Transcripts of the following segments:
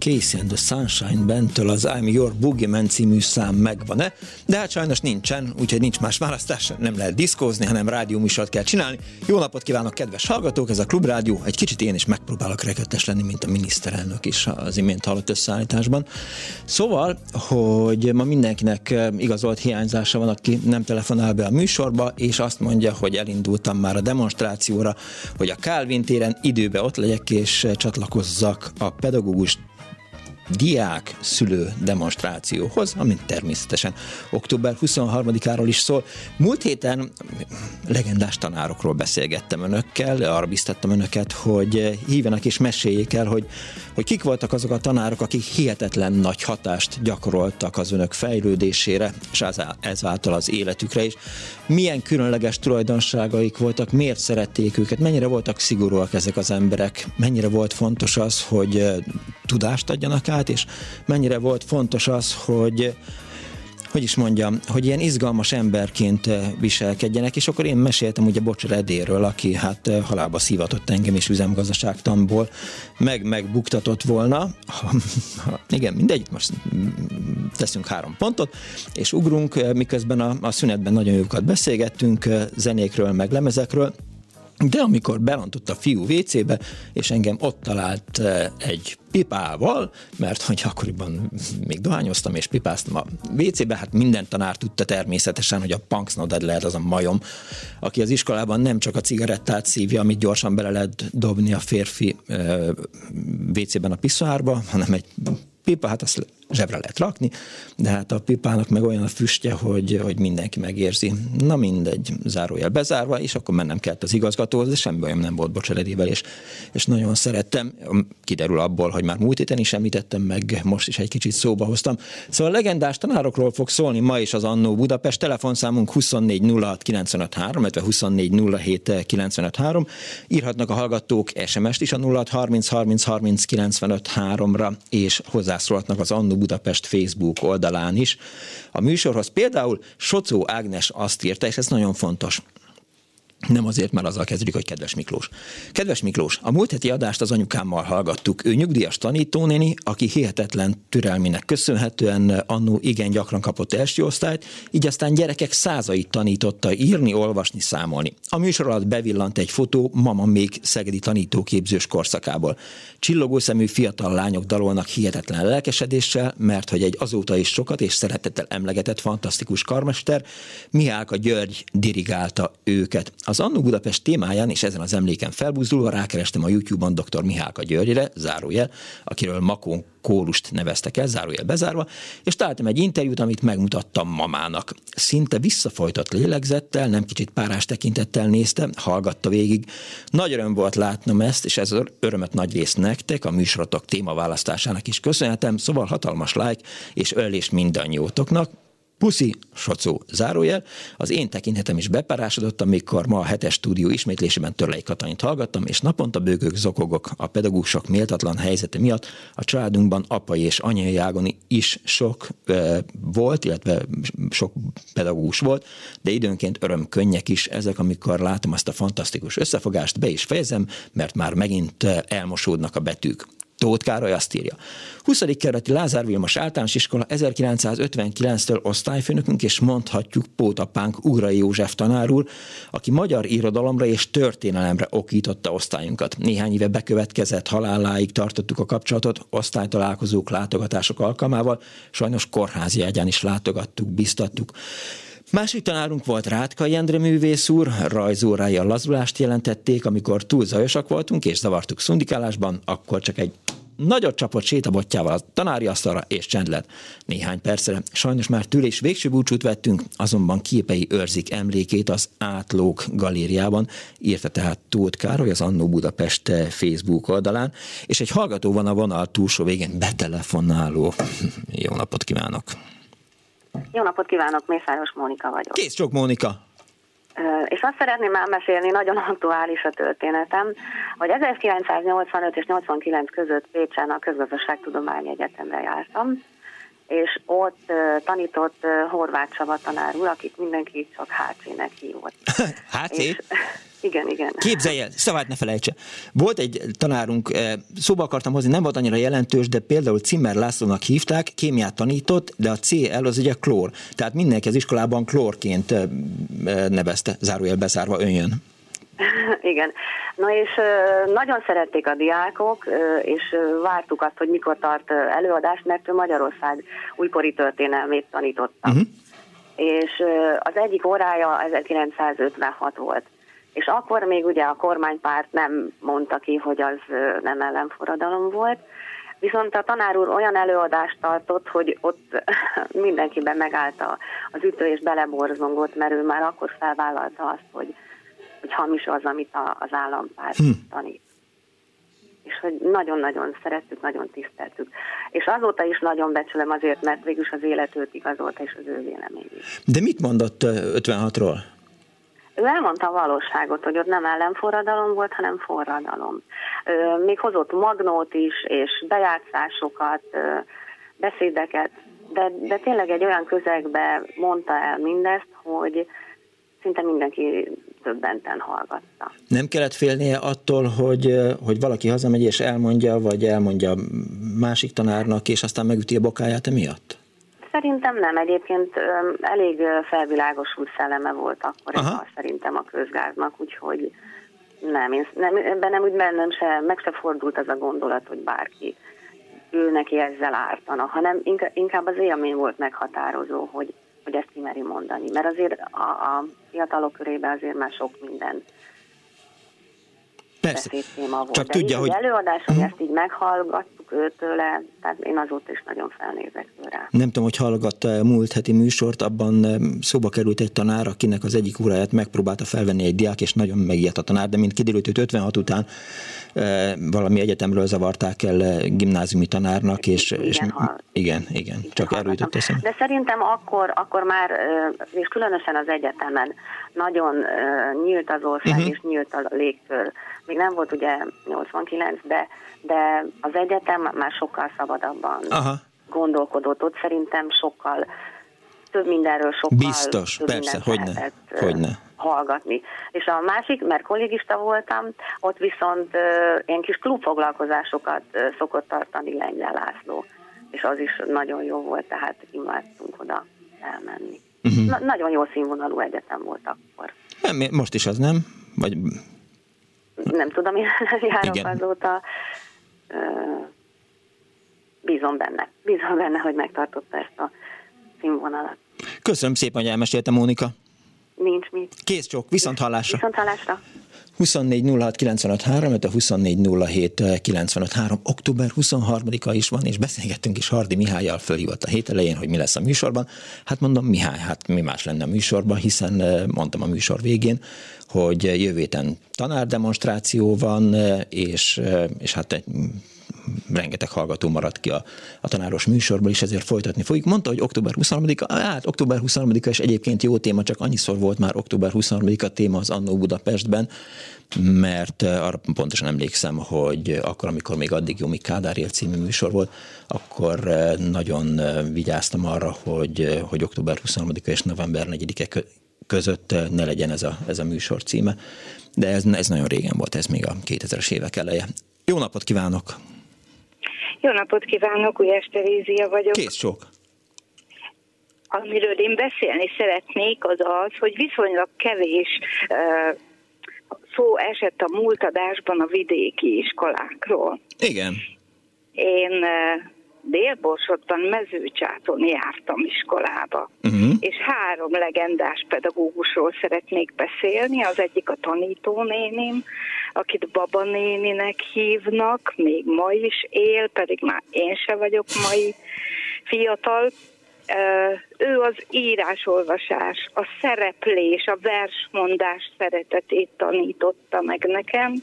Casey and the Sunshine Bentől az I'm Your Boogeyman című szám megvan-e, de hát sajnos nincsen, úgyhogy nincs más választás, nem lehet diszkózni, hanem rádióműsort kell csinálni. Jó napot kívánok, kedves hallgatók, ez a Klubrádió, egy kicsit én is megpróbálok rekettes lenni, mint a miniszterelnök is az imént hallott összeállításban. Szóval, hogy ma mindenkinek igazolt hiányzása van, aki nem telefonál be a műsorba, és azt mondja, hogy elindultam már a demonstrációra, hogy a Calvin téren időbe ott legyek, és csatlakozzak a pedagógus diák szülő demonstrációhoz, amit természetesen október 23-áról is szól. Múlt héten legendás tanárokról beszélgettem önökkel, arra biztattam önöket, hogy hívjanak és meséljék el, hogy, hogy kik voltak azok a tanárok, akik hihetetlen nagy hatást gyakoroltak az önök fejlődésére, és ezáltal az életükre is. Milyen különleges tulajdonságaik voltak, miért szerették őket, mennyire voltak szigorúak ezek az emberek, mennyire volt fontos az, hogy tudást adjanak át, és mennyire volt fontos az, hogy hogy is mondjam, hogy ilyen izgalmas emberként eh, viselkedjenek, és akkor én meséltem ugye Bocsor Edéről, aki hát eh, halálba szívatott engem és üzemgazdaságtamból, meg megbuktatott volna. Igen, mindegy, most teszünk három pontot, és ugrunk, eh, miközben a, a szünetben nagyon jókat beszélgettünk zenékről, meg lemezekről, de amikor berontott a fiú WC-be, és engem ott talált eh, egy pipával, mert hogy akkoriban még dohányoztam és pipáztam a WC-be, hát minden tanár tudta természetesen, hogy a punksnoded lehet az a majom, aki az iskolában nem csak a cigarettát szívja, amit gyorsan bele lehet dobni a férfi WC-ben a piszoárba, hanem egy pipa, hát azt zsebre lehet rakni, de hát a pipának meg olyan a füstje, hogy, hogy mindenki megérzi. Na mindegy, zárójel bezárva, és akkor mennem kellett az igazgatóhoz, de semmi bajom nem volt Bocseredével, és, és nagyon szerettem. Kiderül abból, hogy már múlt héten is említettem, meg most is egy kicsit szóba hoztam. Szóval legendás tanárokról fog szólni ma is az Annó Budapest. Telefonszámunk 24 06 illetve 24 Írhatnak a hallgatók SMS-t is a 06 30 30 30 ra és hozzászólhatnak az Annó Budapest Facebook oldalán is. A műsorhoz például Socó Ágnes azt írta, és ez nagyon fontos, nem azért, mert azzal kezdődik, hogy kedves Miklós. Kedves Miklós, a múlt heti adást az anyukámmal hallgattuk. Ő nyugdíjas tanítónéni, aki hihetetlen türelmének köszönhetően annó igen gyakran kapott első osztályt, így aztán gyerekek százait tanította írni, olvasni, számolni. A műsor alatt bevillant egy fotó mama még szegedi tanítóképzős korszakából. Csillogó szemű fiatal lányok dalolnak hihetetlen lelkesedéssel, mert hogy egy azóta is sokat és szeretettel emlegetett fantasztikus karmester, Mihály György dirigálta őket. Az Annó Budapest témáján és ezen az emléken felbuzdulva rákerestem a YouTube-on dr. Mihálka Györgyre, zárójel, akiről Makón Kólust neveztek el, zárójel bezárva, és találtam egy interjút, amit megmutattam mamának. Szinte visszafojtott lélegzettel, nem kicsit párás tekintettel nézte, hallgatta végig. Nagy öröm volt látnom ezt, és ez örömet nagy rész nektek, a műsorotok témaválasztásának is köszönhetem, szóval hatalmas like és ölés mindannyiótoknak Puszi, socó, zárójel. Az én tekintetem is beparásodott, amikor ma a hetes stúdió ismétlésében Törlei Katalint hallgattam, és naponta bőgök, zokogok a pedagógusok méltatlan helyzete miatt. A családunkban apai és anyai ágon is sok e, volt, illetve sok pedagógus volt, de időnként öröm könnyek is ezek, amikor látom azt a fantasztikus összefogást, be is fejezem, mert már megint elmosódnak a betűk. Tóth Károly azt írja. 20. kerületi Lázár Vilmos általános iskola 1959-től osztályfőnökünk, és mondhatjuk pótapánk Ugrai József tanár úr, aki magyar irodalomra és történelemre okította osztályunkat. Néhány éve bekövetkezett haláláig tartottuk a kapcsolatot, osztálytalálkozók, látogatások alkalmával, sajnos kórházi ágyán is látogattuk, biztattuk. Másik tanárunk volt Rátka Jendre művész úr, rajzórai a lazulást jelentették, amikor túl zajosak voltunk és zavartuk szundikálásban, akkor csak egy nagyot csapott sétabotjával a tanári asztalra, és csend lett. Néhány percre. Sajnos már tűlés végső búcsút vettünk, azonban képei őrzik emlékét az Átlók galériában, írta tehát Tóth Károly az Annó Budapest Facebook oldalán, és egy hallgató van a vonal túlsó végén betelefonáló. Jó napot kívánok! Jó napot kívánok, Mészáros Mónika vagyok. Kész csak Mónika! És azt szeretném elmesélni, nagyon aktuális a történetem, hogy 1985 és 89 között Pécsen a Közgazdaságtudományi Egyetemre jártam, és ott tanított Horváth Csaba tanár úr, akit mindenki csak HC-nek hívott. HC? És, igen, igen. Képzelj el, szavát ne felejtse. Volt egy tanárunk, szóba akartam hozni, nem volt annyira jelentős, de például Cimmer Lászlónak hívták, kémiát tanított, de a CL az ugye klór. Tehát mindenki az iskolában klórként nevezte, zárójel bezárva önjön. Igen. Na és nagyon szerették a diákok, és vártuk azt, hogy mikor tart előadást, mert ő Magyarország újkori történelmét tanította. Uh-huh. És az egyik órája 1956 volt. És akkor még ugye a kormánypárt nem mondta ki, hogy az nem ellenforradalom volt, Viszont a tanár úr olyan előadást tartott, hogy ott mindenkiben megállt az ütő és beleborzongott, mert ő már akkor felvállalta azt, hogy hogy hamis az, amit a, az állampárt hm. tanít. És hogy nagyon-nagyon szerettük, nagyon tiszteltük. És azóta is nagyon becsülöm azért, mert végülis az élet őt igazolta, és az ő vélemény is. De mit mondott 56-ról? Ő elmondta a valóságot, hogy ott nem ellenforradalom volt, hanem forradalom. Még hozott magnót is, és bejátszásokat, beszédeket, de, de tényleg egy olyan közegbe mondta el mindezt, hogy szinte mindenki többenten hallgatta. Nem kellett félnie attól, hogy, hogy valaki hazamegy és elmondja, vagy elmondja másik tanárnak, és aztán megüti a bokáját emiatt? Szerintem nem. Egyébként elég felvilágosult szelleme volt akkor, Aha. szerintem a közgáznak, úgyhogy nem, én nem, ebben nem úgy bennem se, meg se fordult az a gondolat, hogy bárki ő neki ezzel ártana, hanem inkább az élmény volt meghatározó, hogy hogy ezt kimeri mondani. Mert azért a, a fiatalok körében azért már sok minden Persze. volt. Csak De tudja, hogy... előadás, hogy uh-huh. ezt így őtőle, tehát én azóta is nagyon felnézek rá. Nem tudom, hogy hallgatta a múlt heti műsort, abban szóba került egy tanár, akinek az egyik óráját megpróbálta felvenni egy diák, és nagyon megijedt a tanár, de mint kiderült, hogy 56 után valami egyetemről zavarták el gimnáziumi tanárnak, és igen, és ha, igen, igen, csak erről jutott eszembe. De szerintem akkor, akkor már, és különösen az egyetemen nagyon nyílt az ország, uh-huh. és nyílt a légkör. Még nem volt ugye 89, de, de az egyetem már sokkal szabadabban Aha. gondolkodott. Ott szerintem sokkal több mindenről sokkal Biztos, több persze, hogyne, hogyne hallgatni. És a másik, mert kollégista voltam, ott viszont uh, ilyen kis klubfoglalkozásokat uh, szokott tartani Lengyel László, és az is nagyon jó volt, tehát imádtunk oda elmenni. Uh-huh. Na, nagyon jó színvonalú egyetem volt akkor. Nem, most is az nem? Vagy... Nem tudom, én járok Igen. azóta. Bízom benne. Bízom benne, hogy megtartotta ezt a színvonalat. Köszönöm szépen, hogy elmesélte Mónika. Nincs mit. Kész csók, viszont hallásra. Viszont hallásra. 24 06 95 3, a 24 07 95 3. Október 23-a is van, és beszélgettünk is Hardi Mihályjal fölhívott a hét elején, hogy mi lesz a műsorban. Hát mondom, Mihály, hát mi más lenne a műsorban, hiszen eh, mondtam a műsor végén, hogy jövő héten tanárdemonstráció van, eh, és, eh, és hát rengeteg hallgató maradt ki a, a tanáros műsorból, és ezért folytatni fogjuk. Mondta, hogy október 23-a, hát október 23-a is egyébként jó téma, csak annyiszor volt már október 23-a téma az Annó Budapestben, mert arra pontosan emlékszem, hogy akkor, amikor még addig Jomi Kádár él című műsor volt, akkor nagyon vigyáztam arra, hogy, hogy október 23-a és november 4-e között ne legyen ez a, ez a műsor címe. De ez, ez nagyon régen volt, ez még a 2000-es évek eleje. Jó napot kívánok! Jó napot kívánok, Ujás Terézia vagyok. Kész sok. Amiről én beszélni szeretnék, az az, hogy viszonylag kevés uh, szó esett a múlt adásban a vidéki iskolákról. Igen. Én uh, Délborsodban mezőcsáton jártam iskolába, uh-huh. és három legendás pedagógusról szeretnék beszélni. Az egyik a tanítónénim, akit Baba néninek hívnak, még ma is él, pedig már én se vagyok mai fiatal. Ő az írásolvasás, a szereplés, a versmondás szeretetét tanította meg nekem,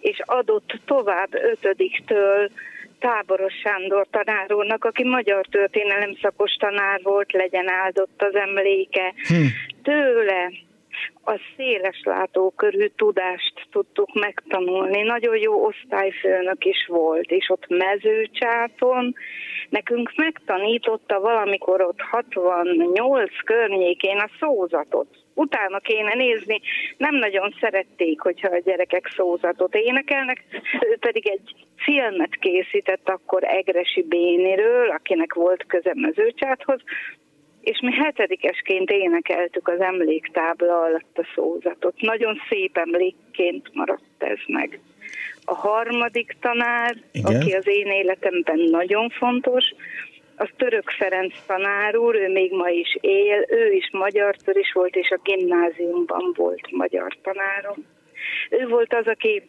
és adott tovább ötödiktől Táboros Sándor tanár úrnak, aki magyar történelem szakos tanár volt, legyen áldott az emléke. Hm. Tőle a széles látókörű tudást tudtuk megtanulni. Nagyon jó osztályfőnök is volt, és ott mezőcsáton nekünk megtanította valamikor ott 68 környékén a szózatot. Utána kéne nézni, nem nagyon szerették, hogyha a gyerekek szózatot énekelnek, ő pedig egy filmet készített akkor Egresi Béniről, akinek volt köze mezőcsáthoz, és mi hetedikesként énekeltük az emléktábla alatt a szózatot. Nagyon szép emlékként maradt ez meg. A harmadik tanár, Igen. aki az én életemben nagyon fontos, az Török Ferenc tanár úr, ő még ma is él, ő is magyar is volt, és a gimnáziumban volt magyar tanárom. Ő volt az, aki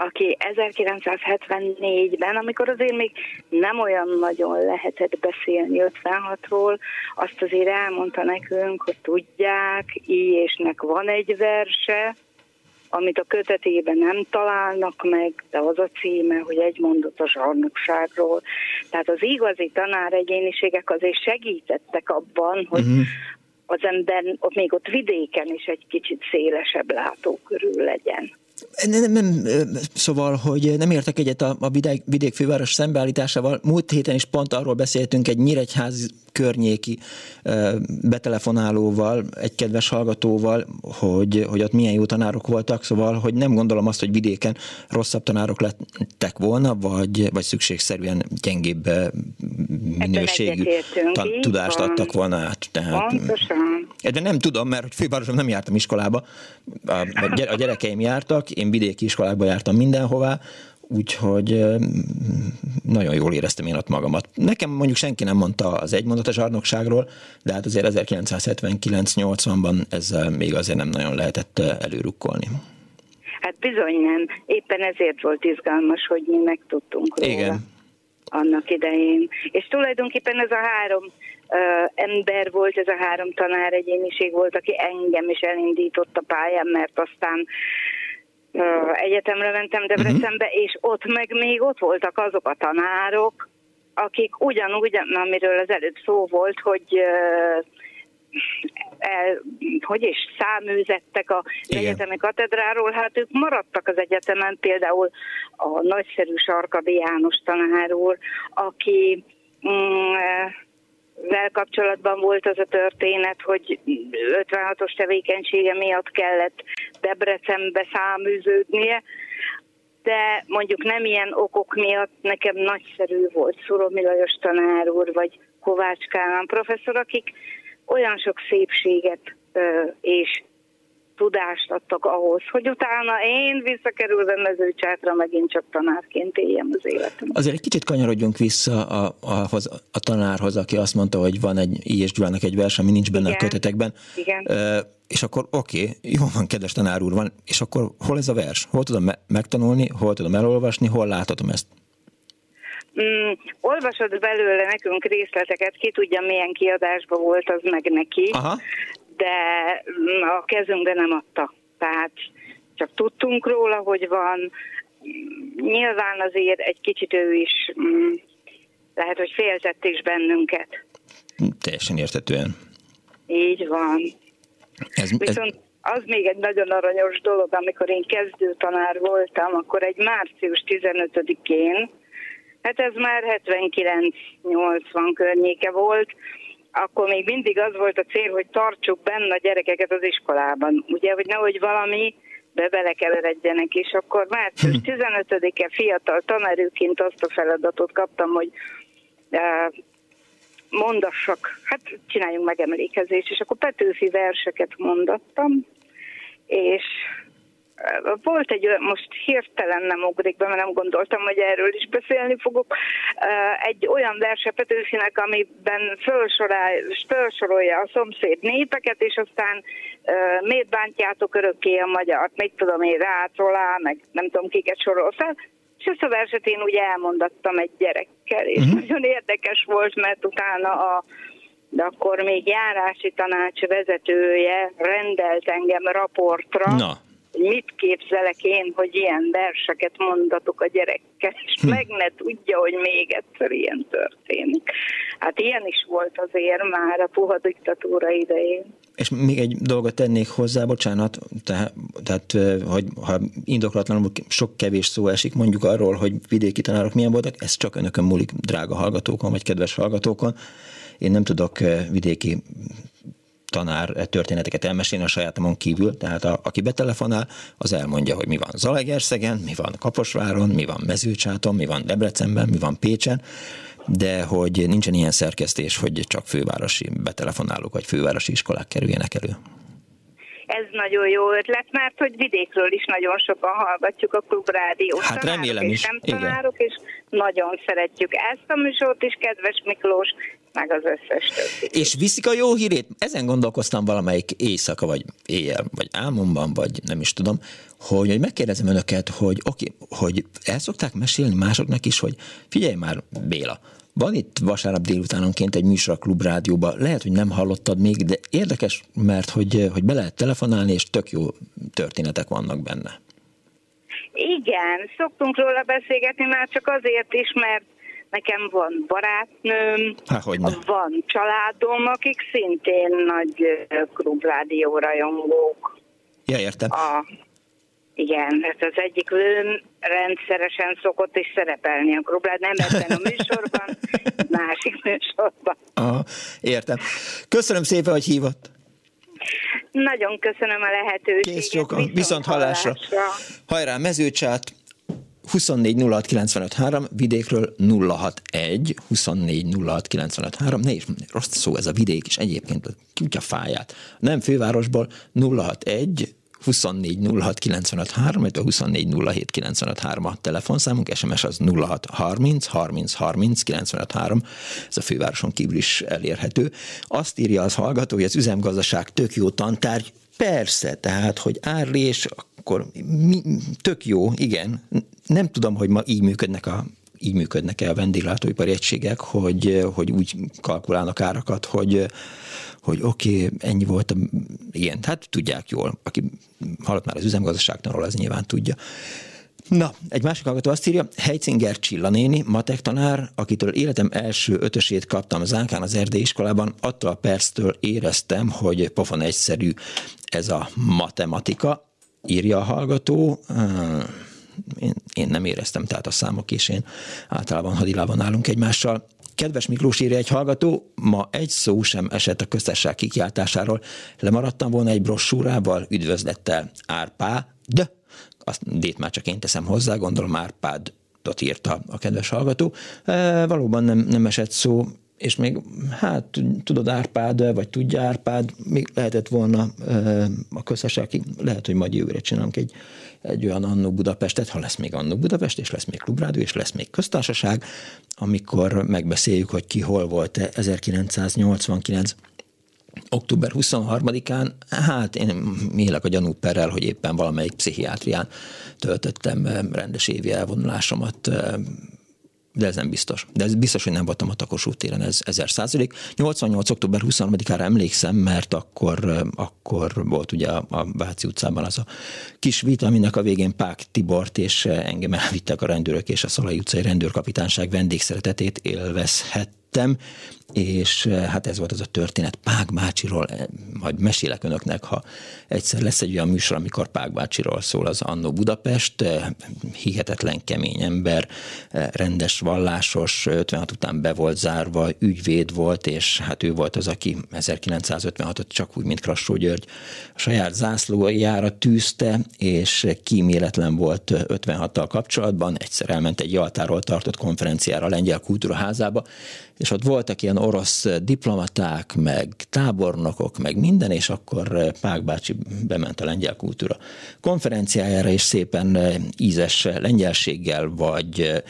aki 1974-ben, amikor azért még nem olyan nagyon lehetett beszélni 56-ról, azt azért elmondta nekünk, hogy tudják, Iésnek van egy verse, amit a kötetében nem találnak meg, de az a címe, hogy egy mondat a zsarnokságról. Tehát az igazi tanár egyéniségek azért segítettek abban, hogy uh-huh. az ember ott még ott vidéken is egy kicsit szélesebb látókörül legyen. Nem, nem, szóval, hogy nem értek egyet a, a vidék, vidék főváros szembeállításával. Múlt héten is pont arról beszéltünk egy Nyíregyház környéki betelefonálóval, egy kedves hallgatóval, hogy, hogy ott milyen jó tanárok voltak, szóval, hogy nem gondolom azt, hogy vidéken rosszabb tanárok lettek volna, vagy, vagy szükségszerűen gyengébb minőségű ta- tudást van. adtak volna át. Tehát, Pontosan. De nem tudom, mert fővárosom nem jártam iskolába, a gyerekeim jártak, én vidéki iskolákba jártam mindenhová, úgyhogy nagyon jól éreztem én ott magamat. Nekem mondjuk senki nem mondta az egymondatos zsarnokságról, de hát azért 1979-80-ban ezzel még azért nem nagyon lehetett előrukkolni. Hát bizony nem. Éppen ezért volt izgalmas, hogy mi megtudtunk róla. Igen. Annak idején. És tulajdonképpen ez a három uh, ember volt, ez a három tanár egyéniség volt, aki engem is elindított a pályán, mert aztán egyetemre mentem Debrecenbe, uh-huh. és ott meg még ott voltak azok a tanárok, akik ugyanúgy, amiről az előbb szó volt, hogy el, hogy is száműzettek a Igen. egyetemi katedráról, hát ők maradtak az egyetemen, például a nagyszerű Sarkadi János tanár úr, aki mm, vel kapcsolatban volt az a történet, hogy 56-os tevékenysége miatt kellett Debrecenbe száműződnie, de mondjuk nem ilyen okok miatt nekem nagyszerű volt Szuromi Lajos tanár úr, vagy Kovács Kálmán professzor, akik olyan sok szépséget és tudást adtak ahhoz, hogy utána én visszakerülve mezőcsátra megint csak tanárként éljem az életem. Azért egy kicsit kanyarodjunk vissza a, a, a tanárhoz, aki azt mondta, hogy van egy I. és Gyulának egy vers, ami nincs benne Igen. a kötetekben. Igen. Uh, és akkor oké, okay, jó van, kedves tanár úr van, és akkor hol ez a vers? Hol tudom me- megtanulni, hol tudom elolvasni, hol láthatom ezt? Mm, olvasod belőle nekünk részleteket, ki tudja milyen kiadásban volt az meg neki. Aha de a kezünkbe nem adta. Tehát csak tudtunk róla, hogy van, nyilván azért egy kicsit ő is mm, lehet, hogy féltett is bennünket. Teljesen értetően. Így van. Ez, Viszont ez... az még egy nagyon aranyos dolog, amikor én kezdő tanár voltam, akkor egy március 15-én, hát ez már 79-80 környéke volt, akkor még mindig az volt a cél, hogy tartsuk benne a gyerekeket az iskolában. Ugye, hogy nehogy valami be belekeveredjenek, és akkor március 15-e hm. fiatal tanárőként azt a feladatot kaptam, hogy uh, mondassak, hát csináljunk megemlékezést, és akkor Petőfi verseket mondattam, és volt egy, most hirtelen nem ugrik be, mert nem gondoltam, hogy erről is beszélni fogok, egy olyan verse Petőfinek, amiben felsorolja a szomszéd népeket, és aztán miért bántjátok örökké a magyart, mit tudom én, rácolá, meg nem tudom kiket sorol fel, és ezt a verset én ugye elmondattam egy gyerekkel, és uh-huh. nagyon érdekes volt, mert utána a de akkor még járási tanács vezetője rendelt engem raportra, Na mit képzelek én, hogy ilyen verseket mondatok a gyerekkel, és hm. meg ne tudja, hogy még egyszer ilyen történik. Hát ilyen is volt azért már a puha diktatúra idején. És még egy dolgot tennék hozzá, bocsánat, tehát, tehát hogy ha indoklatlanul sok kevés szó esik mondjuk arról, hogy vidéki tanárok milyen voltak, ez csak önökön múlik, drága hallgatókon, vagy kedves hallgatókon. Én nem tudok vidéki tanár történeteket elmesélni a sajátomon kívül, tehát a, aki betelefonál, az elmondja, hogy mi van Zalaegerszegen, mi van Kaposváron, mi van Mezőcsáton, mi van Debrecenben, mi van Pécsen, de hogy nincsen ilyen szerkesztés, hogy csak fővárosi betelefonálók vagy fővárosi iskolák kerüljenek elő. Ez nagyon jó ötlet, mert hogy vidékről is nagyon sokan hallgatjuk a klubrádiót. Hát remélem is. Nem tanárok, és nagyon szeretjük ezt a műsort is, kedves Miklós, meg az összes többi. És viszik a jó hírét? Ezen gondolkoztam valamelyik éjszaka, vagy éjjel, vagy álmomban, vagy nem is tudom, hogy, hogy megkérdezem önöket, hogy oké, hogy el szokták mesélni másoknak is, hogy figyelj már, Béla, van itt vasárnap délutánonként egy műsor a Klubrádióban, lehet, hogy nem hallottad még, de érdekes, mert hogy, hogy be lehet telefonálni, és tök jó történetek vannak benne. Igen, szoktunk róla beszélgetni már csak azért is, mert nekem van barátnőm, Há, van családom, akik szintén nagy klubrádió rajongók. Ja, értem. A, igen, ez az egyik lőn rendszeresen szokott is szerepelni a klubrád, nem ebben a műsorban, másik műsorban. Aha, értem. Köszönöm szépen, hogy hívott. Nagyon köszönöm a lehetőséget. Kész viszont, viszont hallásra. hallásra. Hajrá, mezőcsát, 24 06 95 3, vidékről 061 24 06 95 3, ne is rossz szó ez a vidék is egyébként, kutya fáját. Nem fővárosból 061 24 06 95 3, illetve 24 07 95 3 a telefonszámunk, SMS az 06 30 30 30 95 3, ez a fővároson kívül is elérhető. Azt írja az hallgató, hogy az üzemgazdaság tök jó tantárgy, Persze, tehát, hogy árlés, akkor mi, tök jó, igen. Nem tudom, hogy ma így működnek a így működnek-e a vendéglátóipari egységek, hogy, hogy úgy kalkulálnak árakat, hogy, hogy oké, okay, ennyi volt, a, ilyen, hát tudják jól, aki hallott már az üzemgazdaságtanról, az nyilván tudja. Na, egy másik hallgató azt írja, Heitzinger Csilla néni, matek tanár, akitől életem első ötösét kaptam Zánkán az erdély iskolában, attól a perctől éreztem, hogy pofon egyszerű ez a matematika, írja a hallgató. Én, én nem éreztem, tehát a számok is, én általában hadilában állunk egymással. Kedves Miklós írja egy hallgató, ma egy szó sem esett a köztesség kikiáltásáról. Lemaradtam volna egy brossúrával, üdvözlettel Árpá, de azt dét már csak én teszem hozzá, gondolom Árpád írta a kedves hallgató. E, valóban nem, nem esett szó, és még, hát tudod Árpád, vagy tudja Árpád, még lehetett volna e, a közösség, lehet, hogy majd jövőre csinálunk egy, egy olyan Annó Budapestet, ha lesz még Annó Budapest, és lesz még Klubrádió, és lesz még köztársaság, amikor megbeszéljük, hogy ki hol volt 1989 október 23-án, hát én élek a gyanúperrel, hogy éppen valamelyik pszichiátrián töltöttem rendes évi elvonulásomat de ez nem biztos. De ez biztos, hogy nem voltam a Takos útéren, ez ezer százalék. 88. október 23-ára emlékszem, mert akkor, akkor volt ugye a Váci utcában az a kis vita, aminek a végén Pák Tibort és engem elvittek a rendőrök és a Szalai utcai rendőrkapitányság vendégszeretetét élvezhet lettem, és eh, hát ez volt az a történet Pák bácsiról, eh, majd mesélek önöknek, ha egyszer lesz egy olyan műsor, amikor Pák bácsiról szól az Annó Budapest, eh, hihetetlen kemény ember, rendes vallásos, 56 után be volt zárva, ügyvéd volt, és hát ő volt az, aki 1956-ot csak úgy, mint Krassó György saját zászlójára tűzte, és kíméletlen volt 56-tal kapcsolatban, egyszer elment egy Jaltáról tartott konferenciára a Lengyel Kultúraházába, és ott voltak ilyen orosz diplomaták, meg tábornokok, meg minden, és akkor eh, Pák bácsi bement a lengyel kultúra konferenciájára, és szépen eh, ízes lengyelséggel, vagy eh,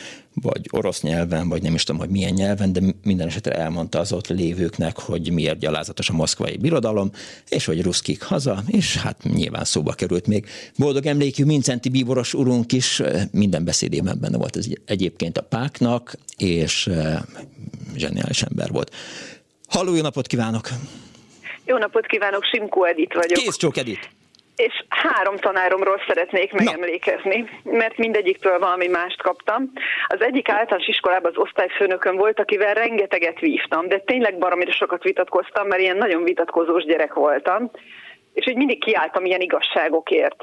vagy orosz nyelven, vagy nem is tudom, hogy milyen nyelven, de minden esetre elmondta az ott lévőknek, hogy miért gyalázatos a moszkvai birodalom, és hogy ruszkik haza, és hát nyilván szóba került még. Boldog emlékű Mincenti bíboros urunk is minden beszédében benne volt ez egyébként a páknak, és zseniális ember volt. Halló, jó napot kívánok! Jó napot kívánok, Simko Edit vagyok. Kész csók Edit! És három tanáromról szeretnék megemlékezni, mert mindegyiktől valami mást kaptam. Az egyik általános iskolában az osztályfőnökön volt, akivel rengeteget vívtam, de tényleg baromira sokat vitatkoztam, mert ilyen nagyon vitatkozós gyerek voltam, és hogy mindig kiálltam ilyen igazságokért.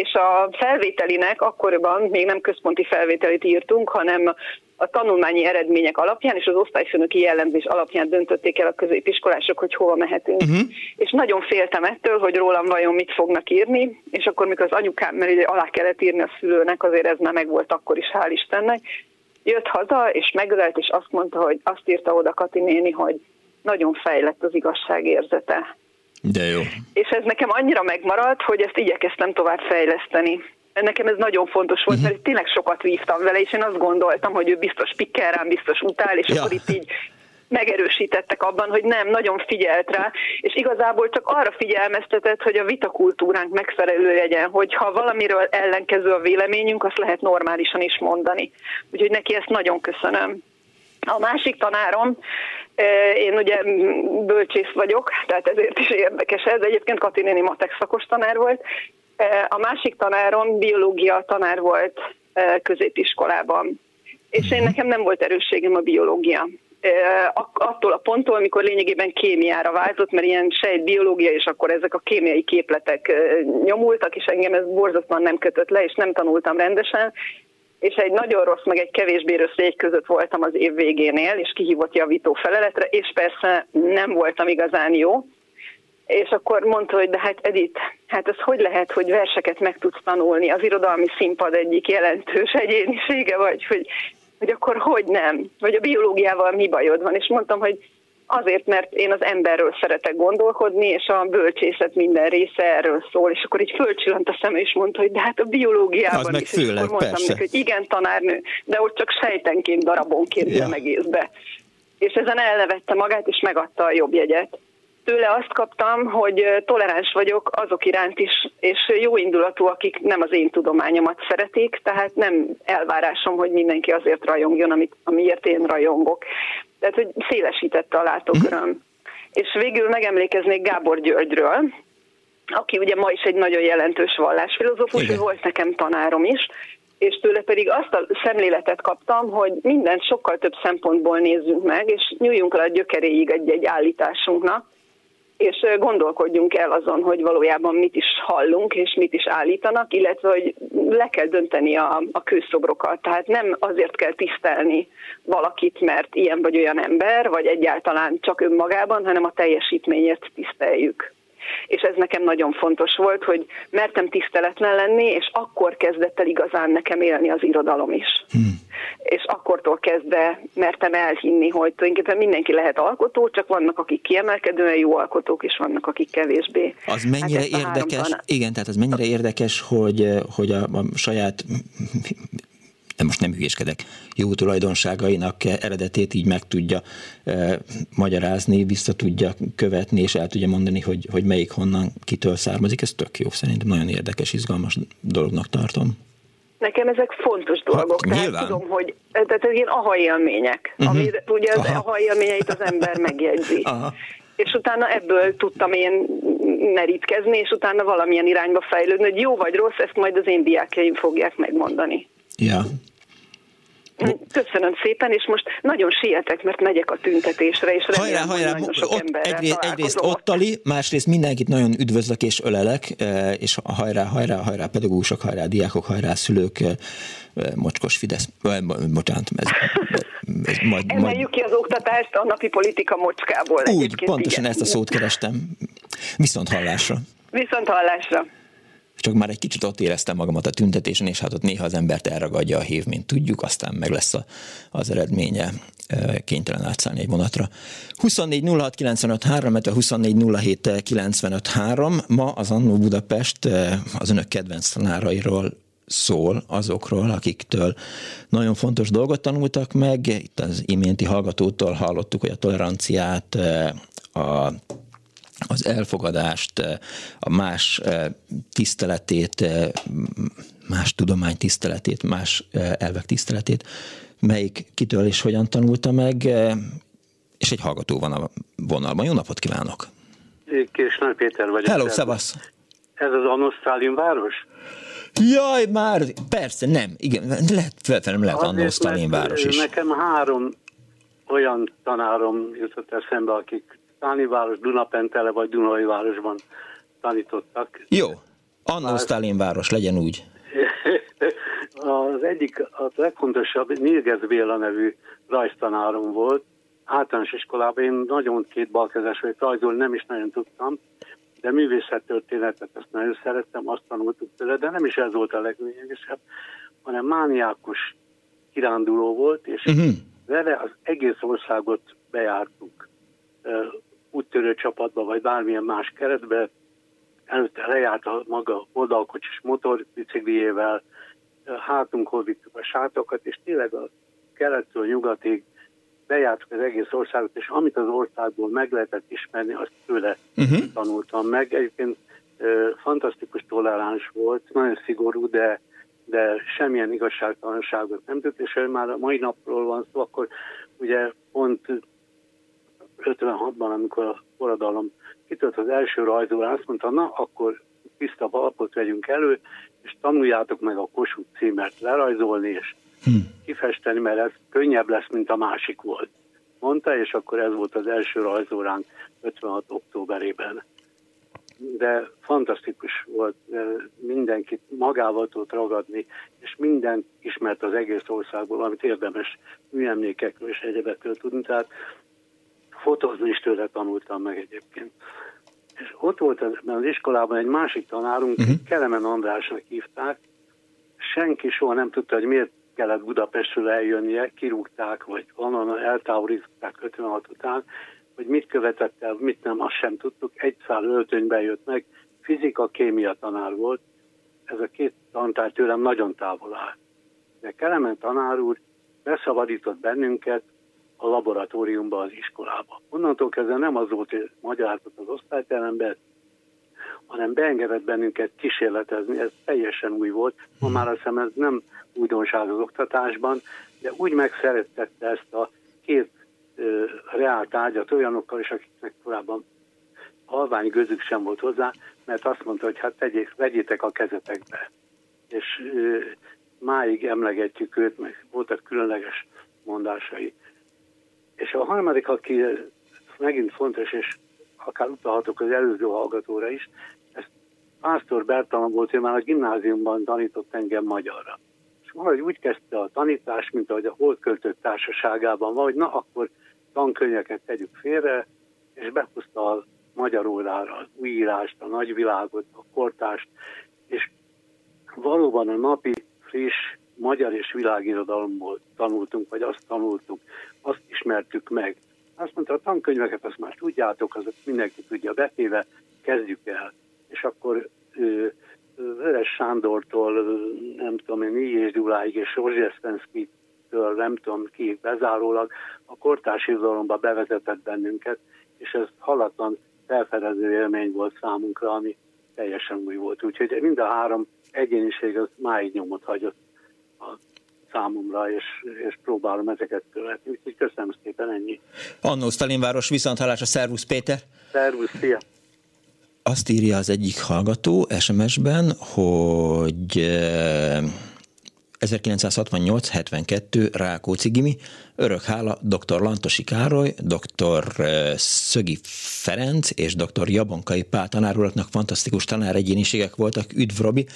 És a felvételinek akkoriban még nem központi felvételit írtunk, hanem a tanulmányi eredmények alapján és az osztályfőnöki jellemzés alapján döntötték el a középiskolások, hogy hova mehetünk. Uh-huh. És nagyon féltem ettől, hogy rólam vajon mit fognak írni, és akkor, mikor az anyukám, mert ugye alá kellett írni a szülőnek, azért ez már megvolt akkor is, hál' Istennek, jött haza, és megölelt, és azt mondta, hogy azt írta oda Kati néni, hogy nagyon fejlett az igazságérzete. De jó. És ez nekem annyira megmaradt, hogy ezt igyekeztem tovább fejleszteni nekem ez nagyon fontos volt, uh-huh. mert tényleg sokat vívtam vele, és én azt gondoltam, hogy ő biztos pikkel rám, biztos utál, és ja. akkor itt így megerősítettek abban, hogy nem, nagyon figyelt rá, és igazából csak arra figyelmeztetett, hogy a vitakultúránk megfelelő legyen, hogy ha valamiről ellenkező a véleményünk, azt lehet normálisan is mondani. Úgyhogy neki ezt nagyon köszönöm. A másik tanárom, én ugye bölcsész vagyok, tehát ezért is érdekes ez. Egyébként Kati néni matek szakos tanár volt, a másik tanárom biológia tanár volt középiskolában, és én mhm. nekem nem volt erősségem a biológia. Attól a ponttól, amikor lényegében kémiára váltott, mert ilyen sejt biológia, és akkor ezek a kémiai képletek nyomultak, és engem ez borzasztóan nem kötött le, és nem tanultam rendesen, és egy nagyon rossz, meg egy kevésbé rossz légy között voltam az év végénél, és kihívott javító feleletre, és persze nem voltam igazán jó, és akkor mondta, hogy de hát Edith, hát ez hogy lehet, hogy verseket meg tudsz tanulni, az irodalmi színpad egyik jelentős egyénisége vagy, hogy, hogy akkor hogy nem, vagy a biológiával mi bajod van, és mondtam, hogy azért, mert én az emberről szeretek gondolkodni, és a bölcsészet minden része erről szól, és akkor így fölcsillant a szem, és mondta, hogy de hát a biológiában az is. Meg főleg, és akkor mondtam persze. neki, hogy igen, tanárnő, de ott csak sejtenként, darabonként ja. egészbe. És ezen elnevette magát, és megadta a jobb jegyet tőle azt kaptam, hogy toleráns vagyok azok iránt is, és jó indulatú, akik nem az én tudományomat szeretik, tehát nem elvárásom, hogy mindenki azért rajongjon, amit, amiért én rajongok. Tehát, hogy szélesítette a látóköröm. Mm. És végül megemlékeznék Gábor Györgyről, aki ugye ma is egy nagyon jelentős vallásfilozófus, ő volt nekem tanárom is, és tőle pedig azt a szemléletet kaptam, hogy mindent sokkal több szempontból nézzünk meg, és nyújjunk el a gyökeréig egy-egy állításunknak, és gondolkodjunk el azon, hogy valójában mit is hallunk, és mit is állítanak, illetve hogy le kell dönteni a, a kőszobrokat. Tehát nem azért kell tisztelni valakit, mert ilyen vagy olyan ember, vagy egyáltalán csak önmagában, hanem a teljesítményért tiszteljük és ez nekem nagyon fontos volt, hogy mertem tiszteletlen lenni, és akkor kezdett el igazán nekem élni az irodalom is. Hmm. És akkortól kezdve mertem elhinni, hogy tulajdonképpen mindenki lehet alkotó, csak vannak, akik kiemelkedően jó alkotók, és vannak, akik kevésbé. Az mennyire hát érdekes, igen, tehát az mennyire érdekes, hogy, hogy a, a saját de most nem hülyéskedek, jó tulajdonságainak eredetét így meg tudja e, magyarázni, vissza tudja követni, és el tudja mondani, hogy, hogy melyik honnan, kitől származik. Ez tök jó, szerintem nagyon érdekes, izgalmas dolognak tartom. Nekem ezek fontos dolgok. Ha, tehát tudom, hogy tehát ez ilyen aha élmények, uh-huh. ami ugye az aha. aha élményeit az ember megjegyzi. Aha. És utána ebből tudtam én merítkezni, és utána valamilyen irányba fejlődni, hogy jó vagy rossz, ezt majd az én diákjaim fogják megmondani. Ja, Köszönöm szépen, és most nagyon sietek, mert megyek a tüntetésre, és hajrá, hajrá, sok ott, egyrészt, egyrészt ottali, másrészt mindenkit nagyon üdvözlök és ölelek, e, és hajrá, hajrá, hajrá, pedagógusok, hajrá, diákok, hajrá, szülők, e, e, mocskos Fidesz, bocsánat, ez, ez majd, Emeljük majd... ki az oktatást a napi politika mocskából. Úgy, pontosan igen. ezt a szót kerestem. Viszont hallásra. Viszont hallásra csak már egy kicsit ott éreztem magamat a tüntetésen, és hát ott néha az embert elragadja a hív, mint tudjuk, aztán meg lesz a, az eredménye kénytelen átszállni egy vonatra. 24 06 95 3, 24 07 95 3. Ma az Annó Budapest az önök kedvenc tanárairól szól azokról, akiktől nagyon fontos dolgot tanultak meg. Itt az iménti hallgatótól hallottuk, hogy a toleranciát, a az elfogadást, eh, a más eh, tiszteletét, eh, más tudomány tiszteletét, más elvek tiszteletét, melyik kitől és hogyan tanulta meg, és egy hallgató van a vonalban. Jó napot kívánok! Késnál Péter vagyok. Hello, szevasz! Ez az Anosztálin város? Jaj, már, persze, nem, igen, lehet, felfelé nem lehet Anosztálin város is. Nekem három olyan tanárom jutott eszembe, akik város Dunapentele vagy Dunai városban tanítottak. Jó, Annó Sztálin város, legyen úgy. az egyik, a legfontosabb Nilgez Béla nevű rajztanárom volt. Általános iskolában én nagyon két balkezes vagyok, rajzolni nem is nagyon tudtam, de művészettörténetet ezt nagyon szerettem, azt tanultuk tőle, de nem is ez volt a leglényegesebb, hanem mániákus kiránduló volt, és uh-huh. vele az egész országot bejártuk úttörő csapatba, vagy bármilyen más keretbe, előtte lejárt a maga oldalkocsis motorbicikliével, hátunkhoz vittük a sátokat, és tényleg a kelettől nyugatig bejártuk az egész országot, és amit az országból meg lehetett ismerni, azt tőle uh-huh. tanultam meg. Egyébként fantasztikus toleráns volt, nagyon szigorú, de, de semmilyen igazságtalanságot nem tett, és már a mai napról van szó, akkor ugye pont 56-ban, amikor a forradalom kitört az első rajzóra, azt mondta, na, akkor tiszta alapot vegyünk elő, és tanuljátok meg a Kossuth címert lerajzolni, és hm. kifesteni, mert ez könnyebb lesz, mint a másik volt. Mondta, és akkor ez volt az első rajzóránk 56. októberében. De fantasztikus volt, mindenkit magával tudott ragadni, és minden ismert az egész országból, amit érdemes műemlékekről és egyebekről tudni. Tehát fotózni is tőle tanultam meg egyébként. És ott volt az, az iskolában egy másik tanárunk, uh-huh. Kelemen Andrásnak hívták, senki soha nem tudta, hogy miért kellett Budapestről eljönnie, kirúgták, vagy onnan eltávolították 56 után, hogy mit követett el, mit nem, azt sem tudtuk. Egy szál öltönyben jött meg, fizika-kémia tanár volt, ez a két tantár tőlem nagyon távol áll. De Kelemen tanár úr beszabadított bennünket a laboratóriumba, az iskolába. Onnantól kezdve nem az volt, hogy magyarázott az osztályterembe, hanem beengedett bennünket kísérletezni, ez teljesen új volt. Ma már azt hiszem ez nem újdonság az oktatásban, de úgy megszerettette ezt a két ö, reál tárgyat olyanokkal is, akiknek korábban halvány gözük sem volt hozzá, mert azt mondta, hogy hát tegyék, vegyétek a kezetekbe. És ö, máig emlegetjük őt, meg voltak különleges mondásai. És a harmadik, aki megint fontos, és akár utalhatok az előző hallgatóra is, ez Pásztor Bertalan volt, ő már a gimnáziumban tanított engem magyarra. És valahogy úgy kezdte a tanítás, mint ahogy a Holdköltők társaságában van, hogy na akkor tankönyveket tegyük félre, és behozta a magyar órára az újírást, a nagyvilágot, a kortást, és valóban a napi friss magyar és világirodalomból tanultunk, vagy azt tanultuk, azt ismertük meg. Azt mondta, a tankönyveket azt már tudjátok, azok mindenki tudja betéve, kezdjük el. És akkor ő, Vörös Sándortól, nem tudom én, Ilyés Gyuláig és Orzsesztenszkitől, nem tudom ki, bezárólag a kortárs irodalomba bevezetett bennünket, és ez halatlan felfedező élmény volt számunkra, ami teljesen új volt. Úgyhogy mind a három egyéniség az máig nyomot hagyott a számomra, és, és próbálom ezeket követni. Úgyhogy köszönöm szépen, ennyi. Annó Stalinváros, viszont a Szervusz Péter! Szervusz, szia! Azt írja az egyik hallgató SMS-ben, hogy 1968-72 Rákóczi Gimi, örök hála dr. Lantosi Károly, dr. Szögi Ferenc és dr. Jabonkai Pál tanárulatnak fantasztikus tanár egyéniségek voltak, üdv Robi.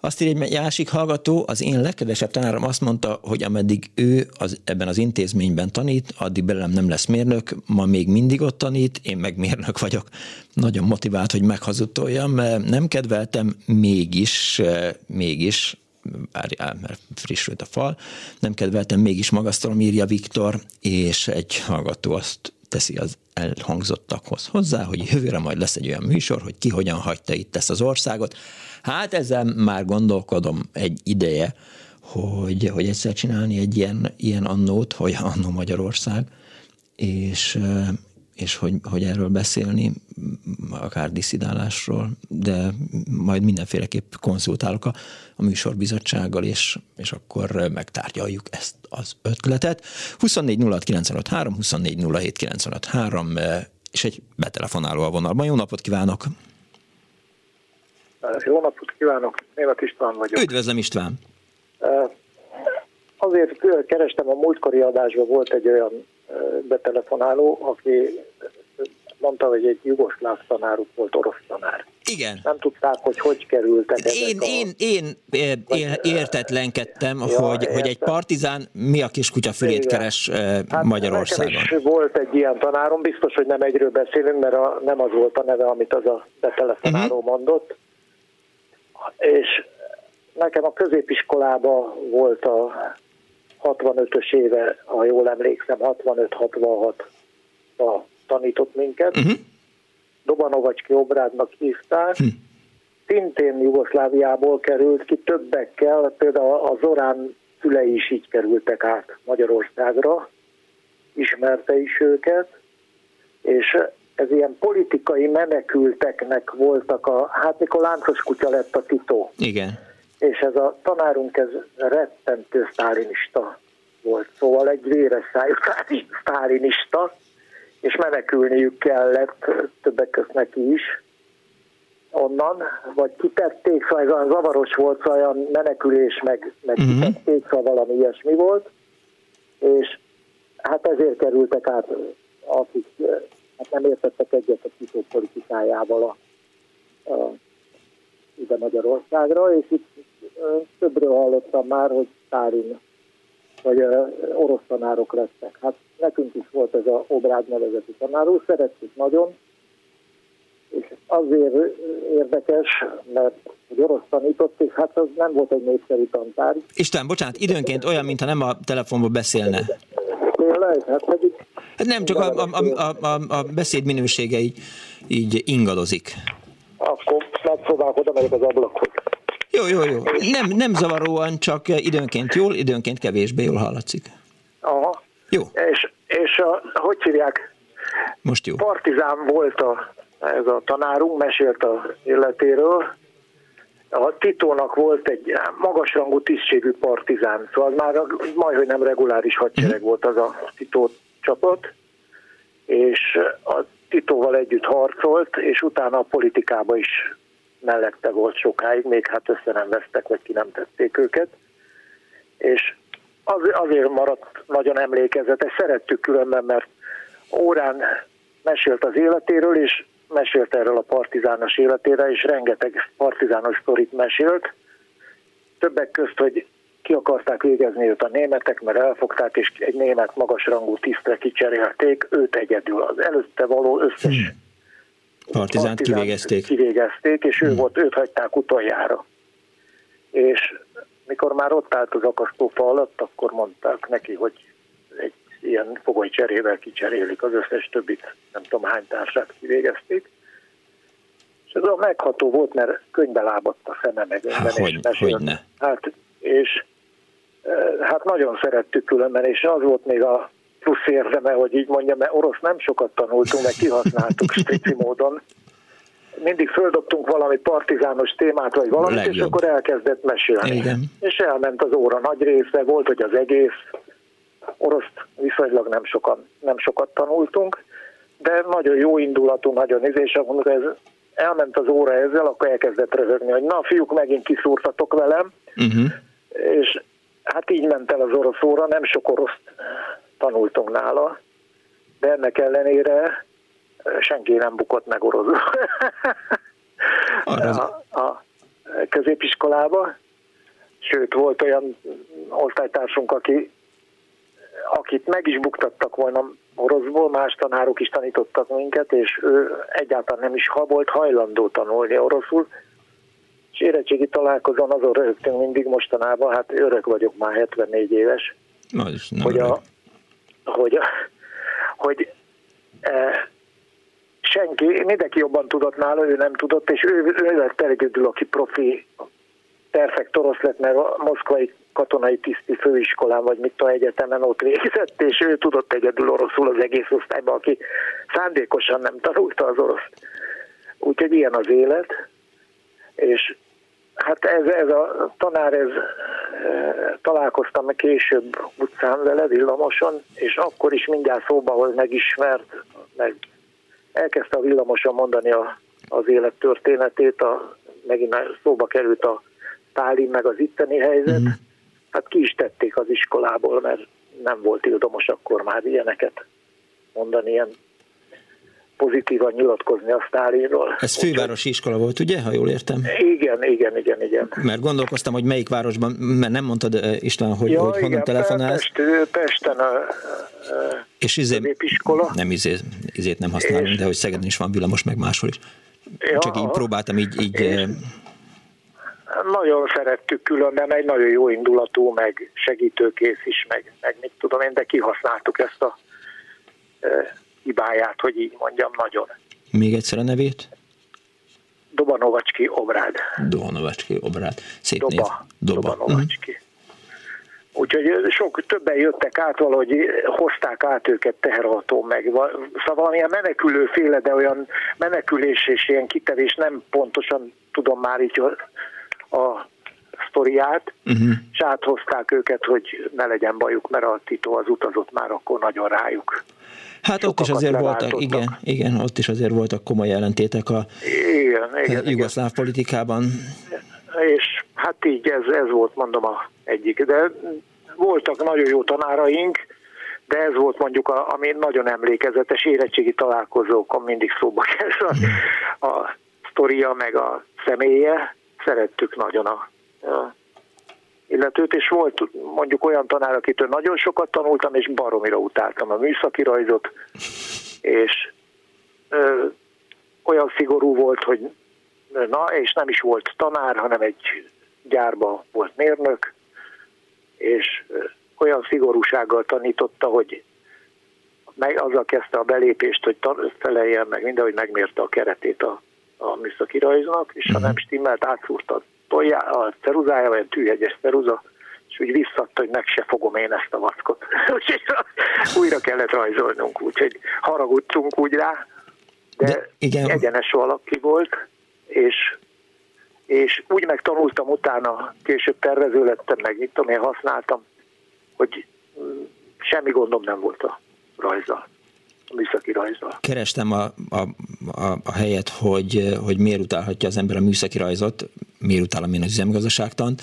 Azt írja egy másik hallgató, az én legkedvesebb tanárom azt mondta, hogy ameddig ő az, ebben az intézményben tanít, addig belem nem lesz mérnök, ma még mindig ott tanít, én meg mérnök vagyok. Nagyon motivált, hogy meghazutoljam, nem kedveltem, mégis, mégis várjál, mert frissült a fal, nem kedveltem, mégis magasztalom, írja Viktor, és egy hallgató azt teszi az elhangzottakhoz hozzá, hogy jövőre majd lesz egy olyan műsor, hogy ki hogyan hagyta itt ezt az országot. Hát ezzel már gondolkodom egy ideje, hogy, hogy egyszer csinálni egy ilyen, ilyen annót, hogy annó Magyarország, és, és hogy, hogy erről beszélni, akár diszidálásról, de majd mindenféleképp konzultálok a, a műsorbizottsággal, és, és akkor megtárgyaljuk ezt az ötletet. 24 06 953, 24 07 953, és egy betelefonáló a vonalban. Jó napot kívánok! Jó napot kívánok, Német István vagyok. Üdvözlöm István! Azért kerestem a múltkori adásban, volt egy olyan betelefonáló, aki mondta, hogy egy jugoszláv tanáruk volt orosz tanár. Igen. Nem tudták, hogy hogy kerültek én, a... én, én, én értetlenkedtem, ja, hogy, értem. hogy egy partizán mi a kiskutya fölét Igen. keres hát Magyarországon. Nekem is volt egy ilyen tanárom, biztos, hogy nem egyről beszélünk, mert a, nem az volt a neve, amit az a betelefonáló uh-huh. mondott. És nekem a középiskolában volt a 65-ös éve, ha jól emlékszem, 65-66 a tanított minket. Uh-huh. Dobanovacski Obrádnak hívták. Uh-huh. Szintén Jugoszláviából került ki többekkel, például a Zorán szülei is így kerültek át Magyarországra, ismerte is őket, és ez ilyen politikai menekülteknek voltak a, hát mikor láncos kutya lett a titó. Igen. És ez a tanárunk, ez rettentő sztálinista volt, szóval egy véres szájú sztálinista, és menekülniük kellett többek között neki is onnan, vagy kitették, szóval ez olyan zavaros volt, szóval olyan menekülés, meg, meg uh-huh. kitették, szóval valami ilyesmi volt, és hát ezért kerültek át, akik hát nem értettek egyet a titó politikájával a, a, ide Magyarországra, és itt többről hallottam már, hogy Sztárin vagy orosz tanárok lettek. Hát nekünk is volt ez a Obrád nevezetű tanáró, szerettük nagyon, és azért érdekes, mert hogy orosz tanított, és hát az nem volt egy népszerű tantárgy. Isten, bocsánat, időnként olyan, mintha nem a telefonban beszélne. Tényleg? Hát pedig... Hát nem, csak a, a, a, a, a beszéd minősége így, így ingadozik. Akkor megpróbálok oda megyek az ablakhoz. Jó, jó, jó. Nem, nem zavaróan, csak időnként jól, időnként kevésbé jól hallatszik. Aha. Jó. És, és a, hogy hívják? Most jó. Partizán volt a, ez a tanárunk, mesélt a életéről. A Titónak volt egy magasrangú tisztségű partizán, szóval már majd, hogy nem reguláris hadsereg uh-huh. volt az a Titó csapat, és a Titóval együtt harcolt, és utána a politikába is mellette volt sokáig, még hát össze nem vesztek, vagy ki nem tették őket. És az, azért maradt nagyon emlékezetes, szerettük különben, mert órán mesélt az életéről, és mesélt erről a partizános életére, és rengeteg partizános sztorit mesélt. Többek közt, hogy ki akarták végezni őt a németek, mert elfogták, és egy német magasrangú tisztre kicserélték, őt egyedül. Az előtte való összes hmm Partizánt kivégezték. Kivégezték, és ő hmm. volt, őt hagyták utoljára. És mikor már ott állt az akasztófa alatt, akkor mondták neki, hogy ilyen fogoly cserével kicserélik az összes többit, nem tudom hány társát kivégezték. És ez a megható volt, mert könyvbe lábadt a szeme meg Há, és hogy, ne. Hát, és eh, hát nagyon szerettük különben, és az volt még a plusz érdeme, hogy így mondjam, mert orosz nem sokat tanultunk, meg kihasználtuk strici módon. mindig földobtunk valami partizános témát, vagy valamit, Legjobb. és akkor elkezdett mesélni. Igen. És elment az óra nagy része, volt, hogy az egész oroszt viszonylag nem, sokan, nem sokat tanultunk, de nagyon jó indulatú, nagyon izé, és mondjuk ez elment az óra ezzel, akkor elkezdett röhögni, hogy na fiúk, megint kiszúrtatok velem, uh-huh. és hát így ment el az orosz óra, nem sok oroszt tanultunk nála, de ennek ellenére senki nem bukott meg oroszul. a, a középiskolába, sőt volt olyan osztálytársunk, aki, akit meg is buktattak volna oroszból, más tanárok is tanítottak minket, és ő egyáltalán nem is volt hajlandó tanulni oroszul, és érettségi találkozón azon röhögtünk mindig mostanában, hát örök vagyok már 74 éves, Na, hogy, a, hogy, a, hogy e, senki, mindenki jobban tudott nála, ő nem tudott, és ő, ő lett egyedül, aki profi perfekt orosz lett, mert a moszkvai katonai tiszti főiskolán, vagy mit a egyetemen ott végzett, és ő tudott egyedül oroszul az egész osztályban, aki szándékosan nem tanulta az oroszt. Úgyhogy ilyen az élet, és hát ez, ez a tanár, ez e, találkoztam később utcán vele, villamoson, és akkor is mindjárt szóba, hogy megismert, meg elkezdte a villamoson mondani a, az élet történetét, a, megint szóba került a Tálin meg az itteni helyzet, mm. Hát ki is tették az iskolából, mert nem volt ildomos akkor már ilyeneket mondani, ilyen pozitívan nyilatkozni a Sztálinról. Ez fővárosi iskola volt, ugye, ha jól értem? Igen, igen, igen, igen. Mert gondolkoztam, hogy melyik városban, mert nem mondtad István, hogy, ja, hogy honnan igen, telefonálsz. Pest, Pesten a, a és izé, iskola. Nem izé, izét nem használom, és... de hogy Szegeden is van villamos, meg máshol is. Ja, Csak így próbáltam így... így és nagyon szerettük különben, egy nagyon jó indulatú, meg segítőkész is, meg, meg mit tudom én, de kihasználtuk ezt a hibáját, hogy így mondjam, nagyon. Még egyszer a nevét? Dobanovacski Obrád. Dobanovacski Obrád. Szép Doba, név. Doba. Dobanovacski. Uh-huh. Úgyhogy sok többen jöttek át, valahogy hozták át őket teherautó meg. Szóval valamilyen menekülőféle, de olyan menekülés és ilyen kitevés nem pontosan tudom már így a sztoriát, uh-huh. és áthozták őket, hogy ne legyen bajuk, mert a Tito az utazott már akkor nagyon rájuk. Hát ott is azért voltak, igen, igen, ott is azért voltak komoly ellentétek a igen, igen, jugoszláv igen. politikában. És hát így ez, ez volt, mondom, a egyik. De voltak nagyon jó tanáraink, de ez volt mondjuk, a, ami nagyon emlékezetes érettségi találkozókon mindig szóba kerül a, a sztoria, meg a személye. Szerettük nagyon a, illetőt, és volt mondjuk olyan tanár, akitől nagyon sokat tanultam, és baromira utáltam a műszaki rajzot, és ö, olyan szigorú volt, hogy na, és nem is volt tanár, hanem egy gyárban volt mérnök, és olyan szigorúsággal tanította, hogy meg azzal kezdte a belépést, hogy feleljen meg minden, hogy megmérte a keretét a, a műszaki rajznak, és ha mhm. nem stimmelt, átszúrta toljá, a ceruzája, vagy a tűhegyes ceruza, és úgy visszadta, hogy meg se fogom én ezt a vackot. úgyhogy újra kellett rajzolnunk, úgyhogy haragudtunk úgy rá, de, de igen. egyenes alaki volt, és, és úgy megtanultam utána, később tervező lettem, meg mit tudom én használtam, hogy mm, semmi gondom nem volt a rajzzal a műszaki rajzzal. Kerestem a, a, a, a helyet, hogy, hogy miért utálhatja az ember a műszaki rajzot, miért utálom én az üzemgazdaságtant.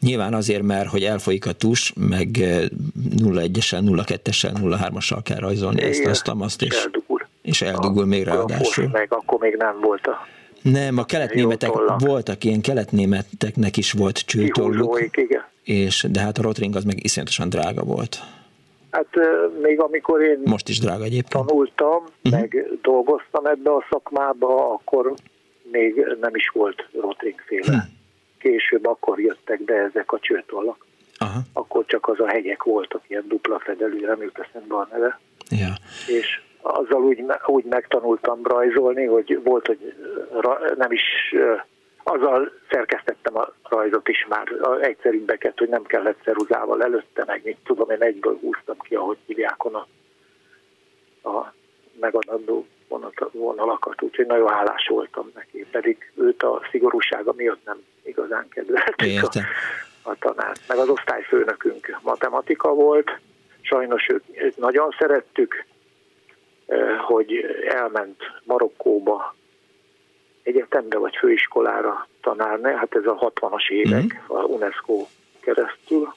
Nyilván azért, mert hogy elfolyik a tus, meg 0-1-essel, 0-2-essel, 0-3-assal kell rajzolni Igen, ezt, azt, azt, és, eldugul. és eldugul a, még ráadásul. Meg akkor még nem volt a nem, a keletnémetek voltak ilyen keletnémeteknek is volt csőtolluk. És, de hát a Rotring az meg iszonyatosan drága volt. Hát még amikor én Most is drága egyébként. tanultam, uh-huh. meg dolgoztam ebbe a szakmába, akkor még nem is volt féle. Uh-huh. Később akkor jöttek be ezek a csőtollak. Aha. Akkor csak az a hegyek voltak, ilyen dupla fedelű, nem jut eszembe a neve. Ja. És azzal úgy, úgy megtanultam rajzolni, hogy volt, hogy nem is azzal szerkesztettem a rajzot is már, a egyszerűbbeket, hogy nem kellett ceruzával előtte, meg. Mit tudom, én egyből húztam ki, ahogy hívják a, a megadandó vonalakat, úgyhogy nagyon hálás voltam neki, pedig őt a szigorúsága miatt nem igazán kedveltük a, a tanár. Meg az osztályfőnökünk matematika volt, sajnos őt, őt nagyon szerettük, hogy elment Marokkóba egyetemre vagy főiskolára tanárni, hát ez a 60-as évek, mm. a UNESCO keresztül,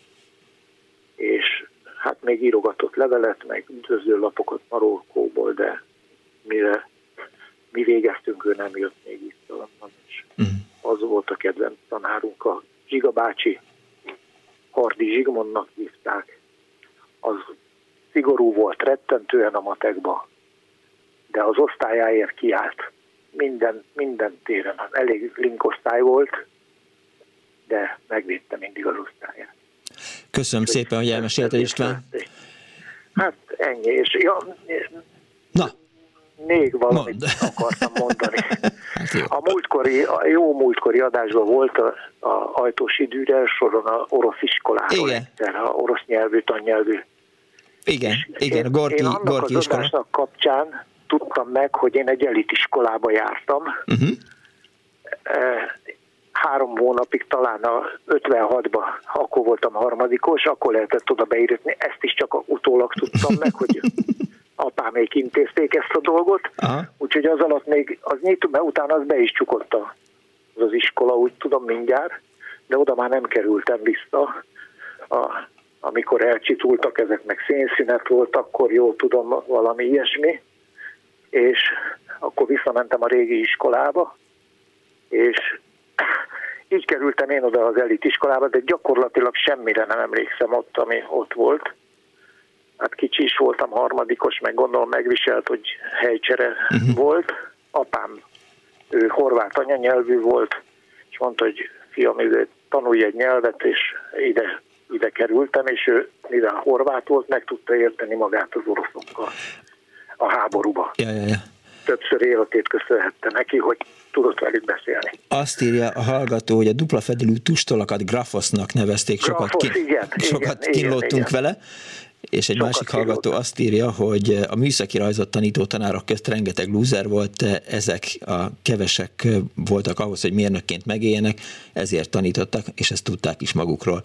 és hát még írogatott levelet, meg üdvözlő lapokat Marokkóból, de mire mi végeztünk, ő nem jött még itt onnan, és mm. az volt a kedvenc tanárunk, a Zsiga bácsi, Hardi Zsigmondnak hívták, az szigorú volt rettentően a matekba, de az osztályáért kiállt. Minden, minden téren. Elég linkosztály volt, de megvédte mindig az osztályát. Köszönöm Úgy szépen, hogy elmesélte István. Hát ennyi, és ja, Na. még valamit Mond. akartam mondani. hát a múltkori, a jó múltkori adásban volt a, a Ajtós időre soron a orosz iskoláról, Igen. a orosz nyelvű, tannyelvű. Igen, és igen, a Gorki, én annak Gorki az iskola. kapcsán tudtam meg, hogy én egy elitiskolába jártam. Uh-huh. Három hónapig talán a 56-ban, akkor voltam harmadikos, akkor lehetett oda beírni. Ezt is csak utólag tudtam meg, hogy apámék intézték ezt a dolgot. Aha. Úgyhogy az alatt még, az nyit, mert utána az be is csukott az, az iskola, úgy tudom mindjárt, de oda már nem kerültem vissza. A, amikor elcsitultak, ezek meg szénszünet volt, akkor jól tudom valami ilyesmi és akkor visszamentem a régi iskolába, és így kerültem én oda az elit iskolába, de gyakorlatilag semmire nem emlékszem ott, ami ott volt. Hát kicsi is voltam, harmadikos, meg gondolom megviselt, hogy helycsere uh-huh. volt. Apám, ő horvát anyanyelvű volt, és mondta, hogy fiam, ide tanulj egy nyelvet, és ide, ide kerültem, és ő, mivel horvát volt, meg tudta érteni magát az oroszokkal a háborúba. Ja, ja, ja. Többször életét köszönhette neki, hogy tudott velük beszélni. Azt írja a hallgató, hogy a dupla fedelű tustolakat grafosznak nevezték, sokat, Grafosz, ki, igen, sokat igen, kínlottunk igen, vele. És egy Sokat másik hallgató azt írja, hogy a műszaki rajzot tanító tanárok közt rengeteg lúzer volt, ezek a kevesek voltak ahhoz, hogy mérnökként megéljenek, ezért tanítottak, és ezt tudták is magukról.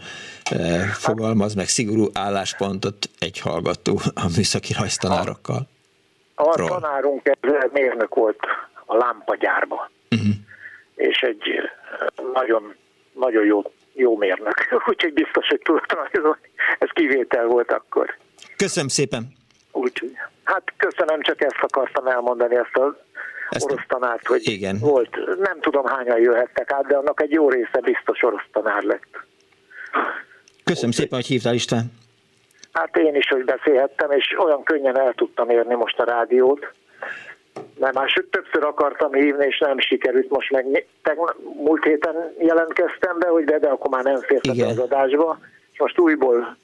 Fogalmaz meg szigorú álláspontot egy hallgató a műszaki rajztanárokkal. A Ról. tanárunk ez mérnök volt a lámpagyárba, uh-huh. és egy nagyon, nagyon jó, jó mérnök, úgyhogy biztos, hogy tudtam rajzolni. Ez kivétel volt akkor. Köszönöm szépen. Úgyhogy, hát köszönöm, csak ezt akartam elmondani, ezt az ezt orosz tanárt, hogy igen. volt, nem tudom hányan jöhettek át, de annak egy jó része biztos orosz tanár lett. Köszönöm Úgy, szépen, hogy hívtál István. Hát én is, hogy beszélhettem, és olyan könnyen el tudtam érni most a rádiót, mert már többször akartam hívni, és nem sikerült. Most meg múlt héten jelentkeztem be, hogy de, de akkor már nem fértem az adásba, és most újból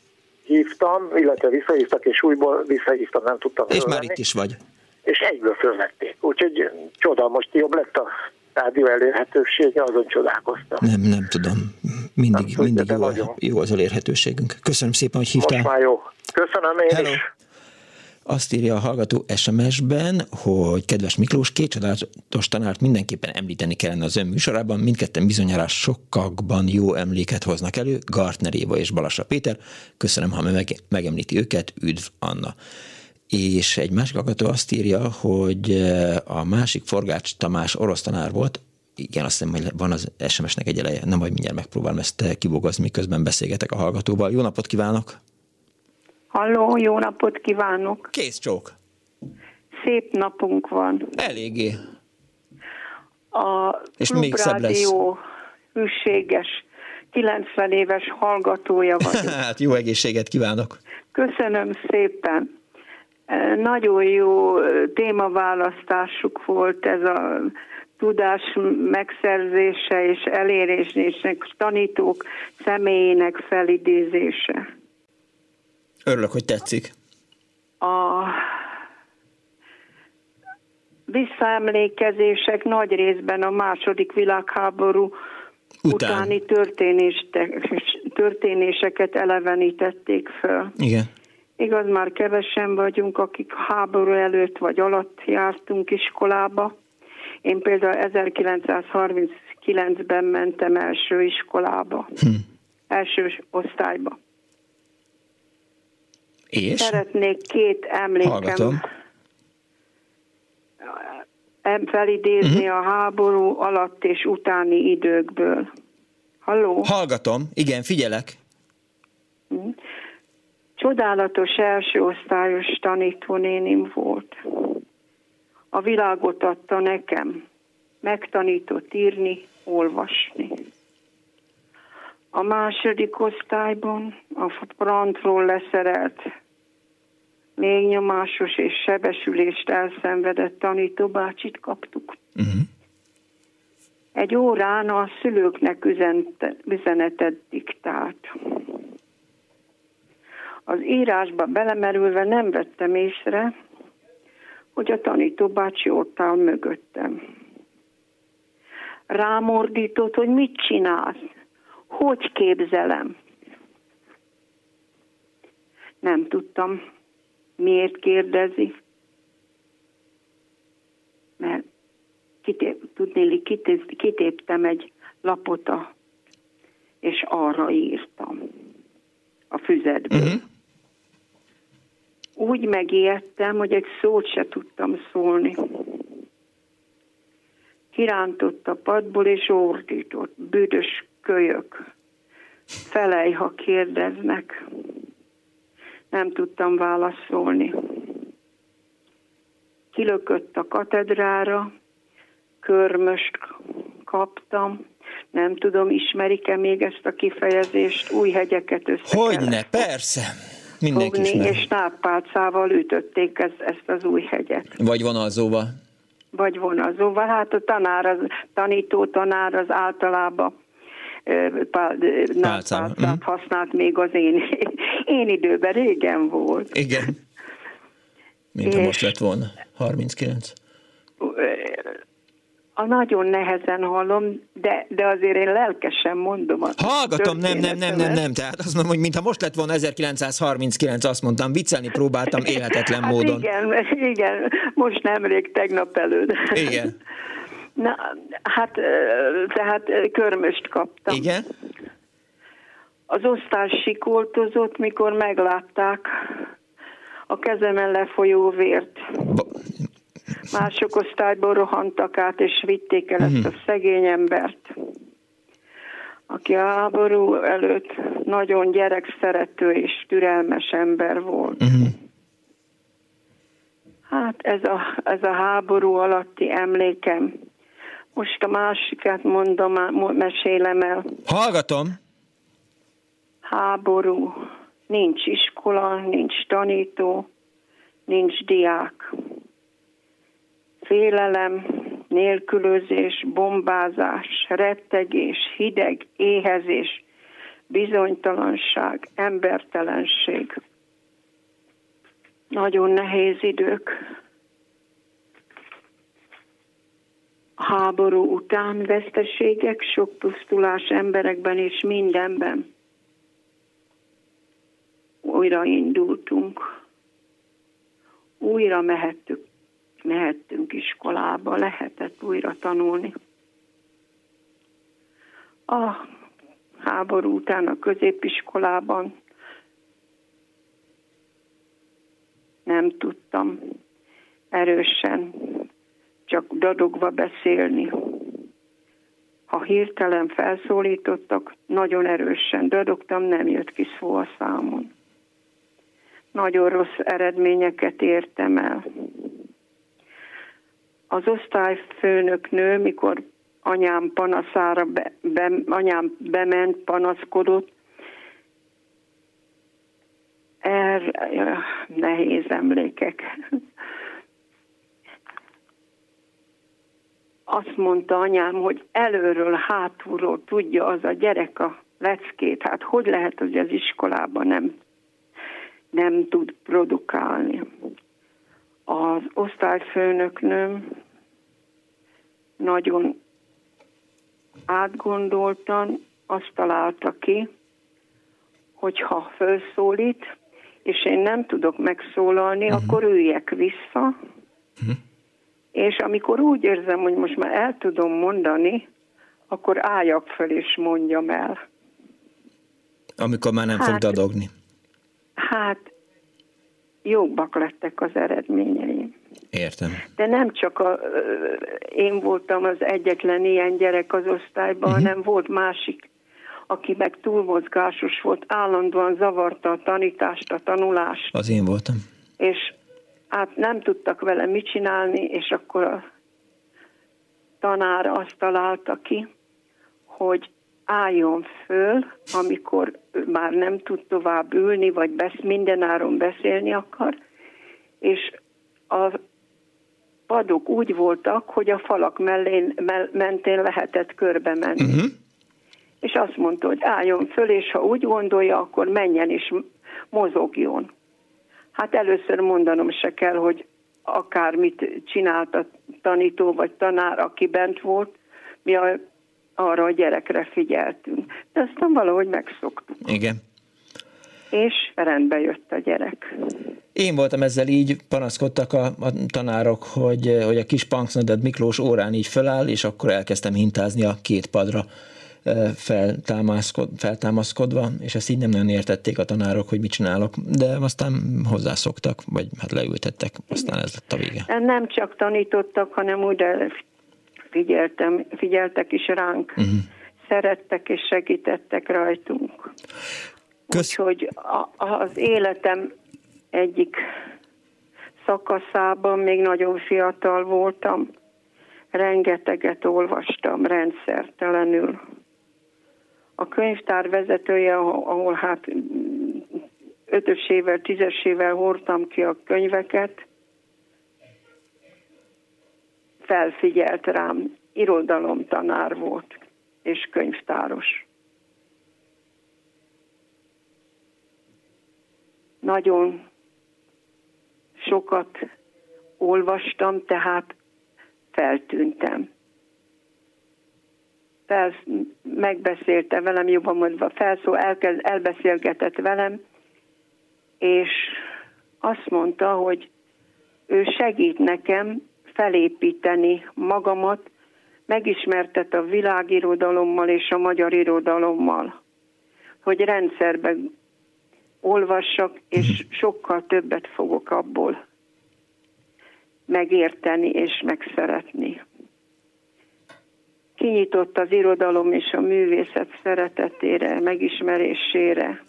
hívtam, illetve visszahívtak, és újból visszahívtam, nem tudtam És fölvenni. már itt is vagy. És egyből fölvették. Úgyhogy csoda, most jobb lett a rádió elérhetősége, azon csodálkoztam. Nem, nem tudom. Mindig, nem, mindig jó, jó az elérhetőségünk. Köszönöm szépen, hogy hívtál. Most már jó. Köszönöm én Hello. is. Azt írja a hallgató SMS-ben, hogy kedves Miklós, két csodálatos tanárt mindenképpen említeni kellene az ön műsorában, mindketten bizonyára sokakban jó emléket hoznak elő, Gartner Éva és Balassa Péter. Köszönöm, ha meg, megemlíti őket, üdv Anna. És egy másik hallgató azt írja, hogy eh, a másik Forgács Tamás orosz tanár volt, igen, azt hiszem, hogy van az SMS-nek egy eleje, nem majd mindjárt megpróbálom ezt eh, kibogozni, miközben beszélgetek a hallgatóval. Jó napot kívánok! Halló, jó napot kívánok! Kész csók! Szép napunk van. Eléggé. A És még szebb lesz. hűséges, 90 éves hallgatója vagyok. hát jó egészséget kívánok! Köszönöm szépen! Nagyon jó témaválasztásuk volt ez a tudás megszerzése és elérésnek, tanítók személyének felidézése. Örülök, hogy tetszik. A visszaemlékezések nagy részben a második világháború Után. utáni történéseket elevenítették föl. Igen. Igaz, már kevesen vagyunk, akik háború előtt vagy alatt jártunk iskolába. Én például 1939-ben mentem első iskolába, hm. első osztályba. És? Szeretnék két emlékem Hallgatom. felidézni uh-huh. a háború alatt és utáni időkből. Halló? Hallgatom, igen, figyelek. Uh-huh. Csodálatos első osztályos tanítónénim volt. A világot adta nekem. Megtanított írni, olvasni. A második osztályban a frontról leszerelt, nyomásos és sebesülést elszenvedett tanítóbácsit kaptuk. Uh-huh. Egy órán a szülőknek üzente, üzenetet diktált. Az írásba belemerülve nem vettem észre, hogy a tanítóbácsi ott áll mögöttem. Rámordított, hogy mit csinálsz, hogy képzelem. Nem tudtam, miért kérdezi. Mert kitép, tudnéli, kitép, kitéptem egy lapot, a, és arra írtam a füzetből. Uh-huh. Úgy megijedtem, hogy egy szót se tudtam szólni. Kirántott a padból, és ordított. Büdös kölyök. Felej, ha kérdeznek. Nem tudtam válaszolni. Kilökött a katedrára, körmöst kaptam, nem tudom, ismerik-e még ezt a kifejezést, új hegyeket össze Hogyne, persze. Mindenki fogni, ismer. és táppálcával ütötték ezt, ezt az új hegyet. Vagy vonalzóval. Vagy vonalzóval. Hát a tanár, az, tanító tanár az általában pálcát mm. használt még az én, én időben, régen volt. Igen. Mint ha most lett volna, 39 a nagyon nehezen hallom, de, de azért én lelkesen mondom. A Hallgatom, nem, nem, nem, nem, nem. Tehát azt mondom, hogy mintha most lett volna 1939, azt mondtam, viccelni próbáltam élhetetlen hát módon. Igen, igen, most nemrég, tegnap előtt. Igen. Na, hát, tehát körmöst kaptam. Igen? Az osztály sikoltozott, mikor meglátták a kezemen lefolyó vért. Mások osztályból rohantak át, és vitték el ezt a mhm. szegény embert, aki a háború előtt nagyon gyerekszerető és türelmes ember volt. Uh-huh. Hát ez a, ez a háború alatti emlékem. Most a másikat mondom, mesélem el. Hallgatom. Háború. Nincs iskola, nincs tanító, nincs diák félelem, nélkülözés, bombázás, rettegés, hideg, éhezés, bizonytalanság, embertelenség. Nagyon nehéz idők. Háború után veszteségek, sok pusztulás emberekben és mindenben. Újra indultunk. Újra mehettük mehettünk iskolába, lehetett újra tanulni. A háború után a középiskolában nem tudtam erősen, csak dadogva beszélni. Ha hirtelen felszólítottak, nagyon erősen dadogtam, nem jött ki szó a számon. Nagyon rossz eredményeket értem el az osztályfőnök mikor anyám panaszára, be, be, anyám bement, panaszkodott, er, nehéz emlékek. Azt mondta anyám, hogy előről, hátulról tudja az a gyerek a leckét. Hát hogy lehet, hogy az iskolában nem, nem tud produkálni az osztályfőnöknőm nagyon átgondoltan azt találta ki, hogy ha felszólít, és én nem tudok megszólalni, uh-huh. akkor üljek vissza, uh-huh. és amikor úgy érzem, hogy most már el tudom mondani, akkor álljak fel és mondjam el. Amikor már nem hát, fog dadogni. Hát, jobbak lettek az eredményeim. Értem. De nem csak a, én voltam az egyetlen ilyen gyerek az osztályban, uh-huh. hanem volt másik, aki meg túlmozgásos volt, állandóan zavarta a tanítást, a tanulást. Az én voltam. És hát nem tudtak vele mit csinálni, és akkor a tanár azt találta ki, hogy álljon föl, amikor már nem tud tovább ülni, vagy besz, mindenáron beszélni akar, és a padok úgy voltak, hogy a falak mellén, mell, mentén lehetett körbe menni. Uh-huh. És azt mondta, hogy álljon föl, és ha úgy gondolja, akkor menjen és mozogjon. Hát először mondanom se kell, hogy akármit csinált a tanító vagy tanár, aki bent volt, mi a, arra a gyerekre figyeltünk. De aztán valahogy megszoktuk. Igen. És rendbe jött a gyerek. Én voltam ezzel így, panaszkodtak a, a tanárok, hogy, hogy a kis Punksnoded Miklós órán így föláll, és akkor elkezdtem hintázni a két padra feltámaszkod, feltámaszkodva, és ezt így nem nagyon értették a tanárok, hogy mit csinálok, de aztán hozzászoktak, vagy hát leültettek, aztán ez lett a vége. Nem csak tanítottak, hanem úgy figyeltem, figyeltek is ránk. Uh-huh. Szerettek és segítettek rajtunk. Kösz... Úgyhogy a, az életem egyik szakaszában még nagyon fiatal voltam, rengeteget olvastam rendszertelenül. A könyvtár vezetője, ahol hát ötösével, tízesével hordtam ki a könyveket, felfigyelt rám, irodalomtanár volt és könyvtáros. Nagyon sokat olvastam, tehát feltűntem. Fel, megbeszélte velem, jobban mondva, felszó, elkezd, elbeszélgetett velem, és azt mondta, hogy ő segít nekem felépíteni magamat, megismertet a világirodalommal és a magyar irodalommal, hogy rendszerben olvassak, és sokkal többet fogok abból megérteni és megszeretni. Kinyitott az irodalom és a művészet szeretetére, megismerésére,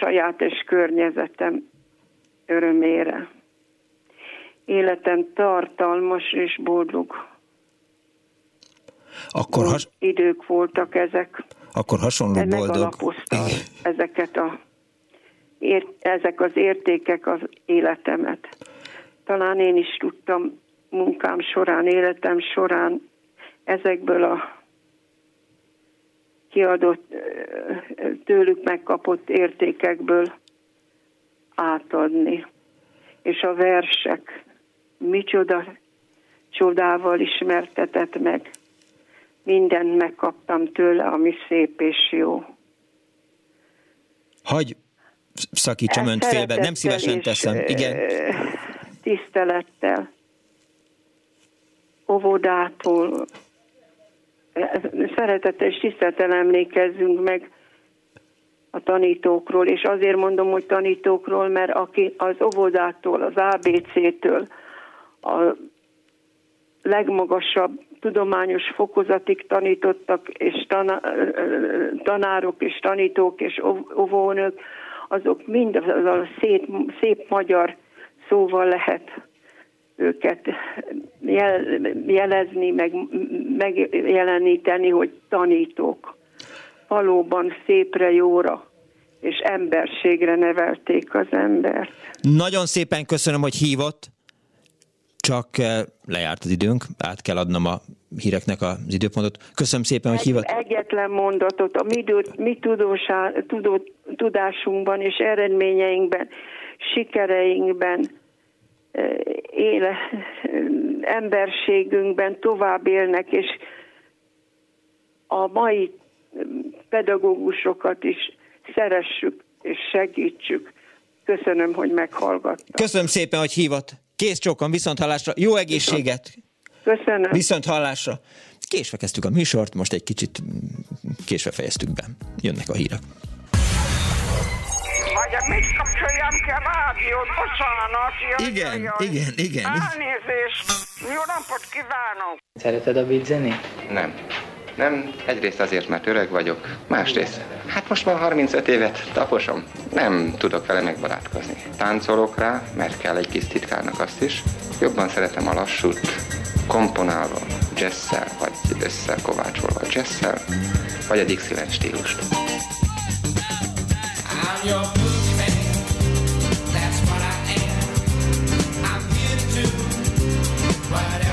saját és környezetem örömére. Életem tartalmas és boldog. Akkor has... idők voltak ezek. Akkor hasonló boldog. ezeket a, ér, ezek az értékek az életemet. Talán én is tudtam munkám során, életem során ezekből a kiadott, tőlük megkapott értékekből átadni. És a versek micsoda csodával ismertetett meg. Mindent megkaptam tőle, ami szép és jó. Hagy szakítsam önt félbe, nem szívesen teszem. Igen. Tisztelettel, óvodától, szeretettel és tisztelettel emlékezzünk meg a tanítókról, és azért mondom, hogy tanítókról, mert aki az óvodától, az ABC-től, a legmagasabb tudományos fokozatig tanítottak, és tanárok, és tanítók, és óvónők, azok mind az a szép, szép magyar szóval lehet őket jelezni, meg megjeleníteni, hogy tanítók. Valóban szépre, jóra és emberségre nevelték az embert. Nagyon szépen köszönöm, hogy hívott csak eh, lejárt az időnk, át kell adnom a híreknek az időpontot. Köszönöm szépen, hogy hívott. Egyetlen mondatot, a mi, mi tudósá, tudó, tudásunkban és eredményeinkben, sikereinkben, eh, éle, emberségünkben tovább élnek, és a mai pedagógusokat is szeressük, és segítsük. Köszönöm, hogy meghallgattam. Köszönöm szépen, hogy hívott. Kész csókon, viszont hallásra. Jó egészséget! Köszönöm. Viszont hallásra. Késve kezdtük a műsort, most egy kicsit késve fejeztük be. Jönnek a hírek. Vagy mit kapcsoljam ki a rádiót? Bocsánat. Jaj, igen, jaj. igen, igen. Elnézést. Jó napot kívánok. Szereted a beat zenét? Nem. Nem, egyrészt azért, mert öreg vagyok, másrészt, hát most már 35 évet taposom, nem tudok vele megbarátkozni. Táncolok rá, mert kell egy kis titkárnak azt is. Jobban szeretem a lassút, komponálva, jazzszel, vagy összekovácsolva jazzszel, vagy a Dixieland stílust. Most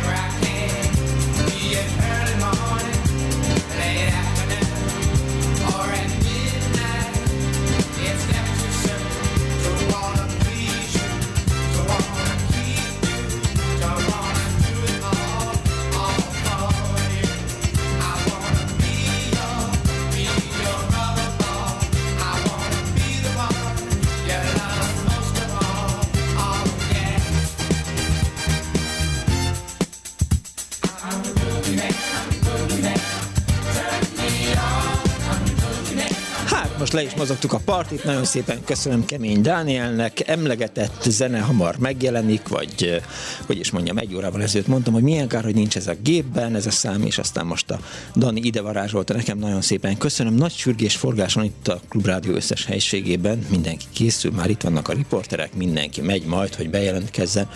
le is mozogtuk a partit, nagyon szépen köszönöm Kemény Dánielnek, emlegetett zene hamar megjelenik, vagy hogy is mondjam, egy órával ezelőtt mondtam, hogy milyen kár, hogy nincs ez a gépben, ez a szám, és aztán most a Dani ide varázsolta nekem, nagyon szépen köszönöm. Nagy sürgés forgáson itt a Klubrádió összes helységében, mindenki készül, már itt vannak a riporterek, mindenki megy majd, hogy bejelentkezzen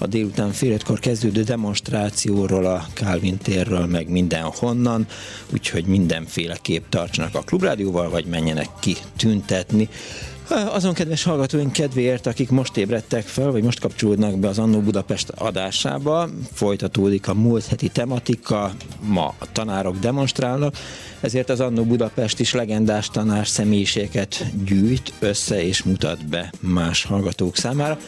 a délután fél kezdődő demonstrációról, a Calvin térről, meg mindenhonnan, úgyhogy mindenféleképp tartsanak a klubrádióval, vagy menjenek ki tüntetni. Azon kedves hallgatóink kedvéért, akik most ébredtek fel, vagy most kapcsolódnak be az Annó Budapest adásába, folytatódik a múlt heti tematika, ma a tanárok demonstrálnak, ezért az Annó Budapest is legendás tanár személyiséget gyűjt össze és mutat be más hallgatók számára.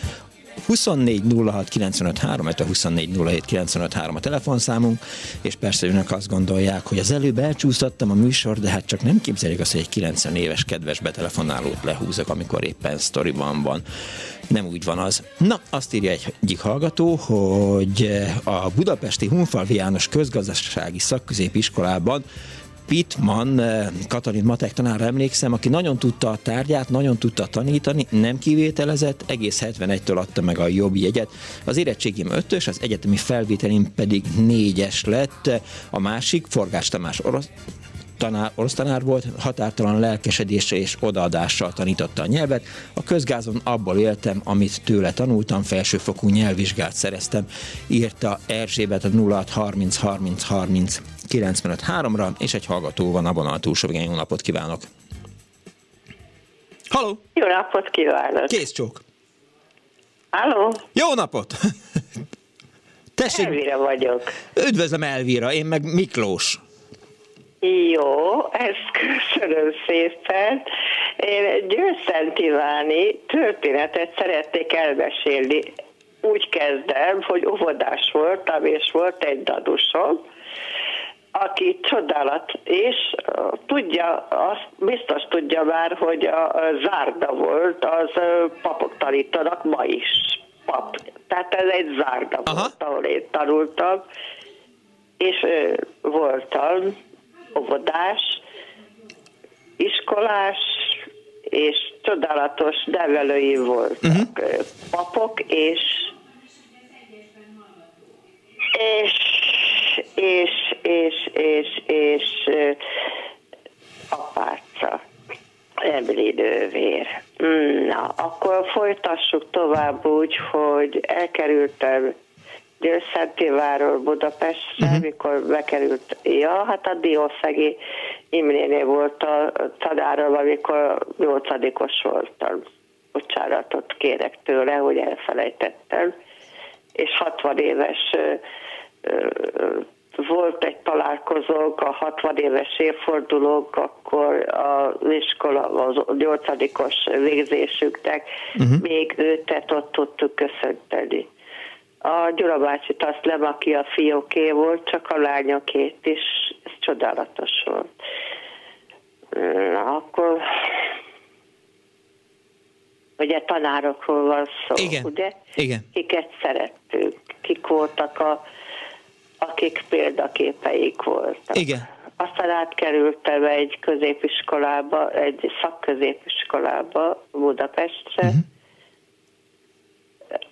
24 06 95 3, a 24 07 95 3 a telefonszámunk, és persze önök azt gondolják, hogy az előbb elcsúsztattam a műsor, de hát csak nem képzelik azt, hogy egy 90 éves kedves betelefonálót lehúzok, amikor éppen sztoriban van. Nem úgy van az. Na, azt írja egy egyik hallgató, hogy a budapesti Hunfalvi János közgazdasági szakközépiskolában Pittman, eh, Katalin matek tanárra emlékszem, aki nagyon tudta a tárgyát, nagyon tudta tanítani, nem kivételezett, egész 71-től adta meg a jobb jegyet. Az érettségim ötös, az egyetemi felvételim pedig négyes lett. A másik, Forgás Tamás orosz, tanár, orosz tanár volt, határtalan lelkesedésre és odaadással tanította a nyelvet. A közgázon abból éltem, amit tőle tanultam, felsőfokú nyelvvizsgát szereztem, írta Erzsébet a 06 30 30 30 95-3-ra, és egy hallgató van a vonal túlsó. Jó napot kívánok! Halló! Jó napot kívánok! Kész csók! Halló! Jó napot! Tessék! Elvira vagyok. Üdvözlöm Elvira, én meg Miklós. Jó, ezt köszönöm szépen. Én Győszent Iváni történetet szeretnék elmesélni. Úgy kezdem, hogy óvodás voltam, és volt egy dadusom, aki csodálat, és tudja, azt biztos tudja már, hogy a zárda volt, az papok tanítanak ma is. Pap. Tehát ez egy zárda Aha. volt, ahol én tanultam, és voltam óvodás, iskolás, és csodálatos nevelői voltak uh-huh. papok, és és és, és, és, és apáca, Emli nővér. Na, akkor folytassuk tovább úgy, hogy elkerültem Győrszentiváról Budapestre, uh-huh. mikor bekerült, ja, hát a Diószegi Imrénél volt a tanárom, amikor nyolcadikos voltam. Bocsánatot kérek tőle, hogy elfelejtettem. És 60 éves volt egy találkozónk, a 60 éves évfordulók, akkor az iskola, az nyolcadikos végzésüknek uh-huh. még őtet ott tudtuk köszönteni. A Gyula bácsit azt nem, aki a fióké volt, csak a lányokét is, ez csodálatos volt. Na, akkor ugye tanárokról van szó, Igen. ugye? Igen. Kiket szerettük, kik voltak a, akik példaképeik voltak. Igen. Aztán átkerültem egy középiskolába, egy szakközépiskolába Budapestre. Uh-huh.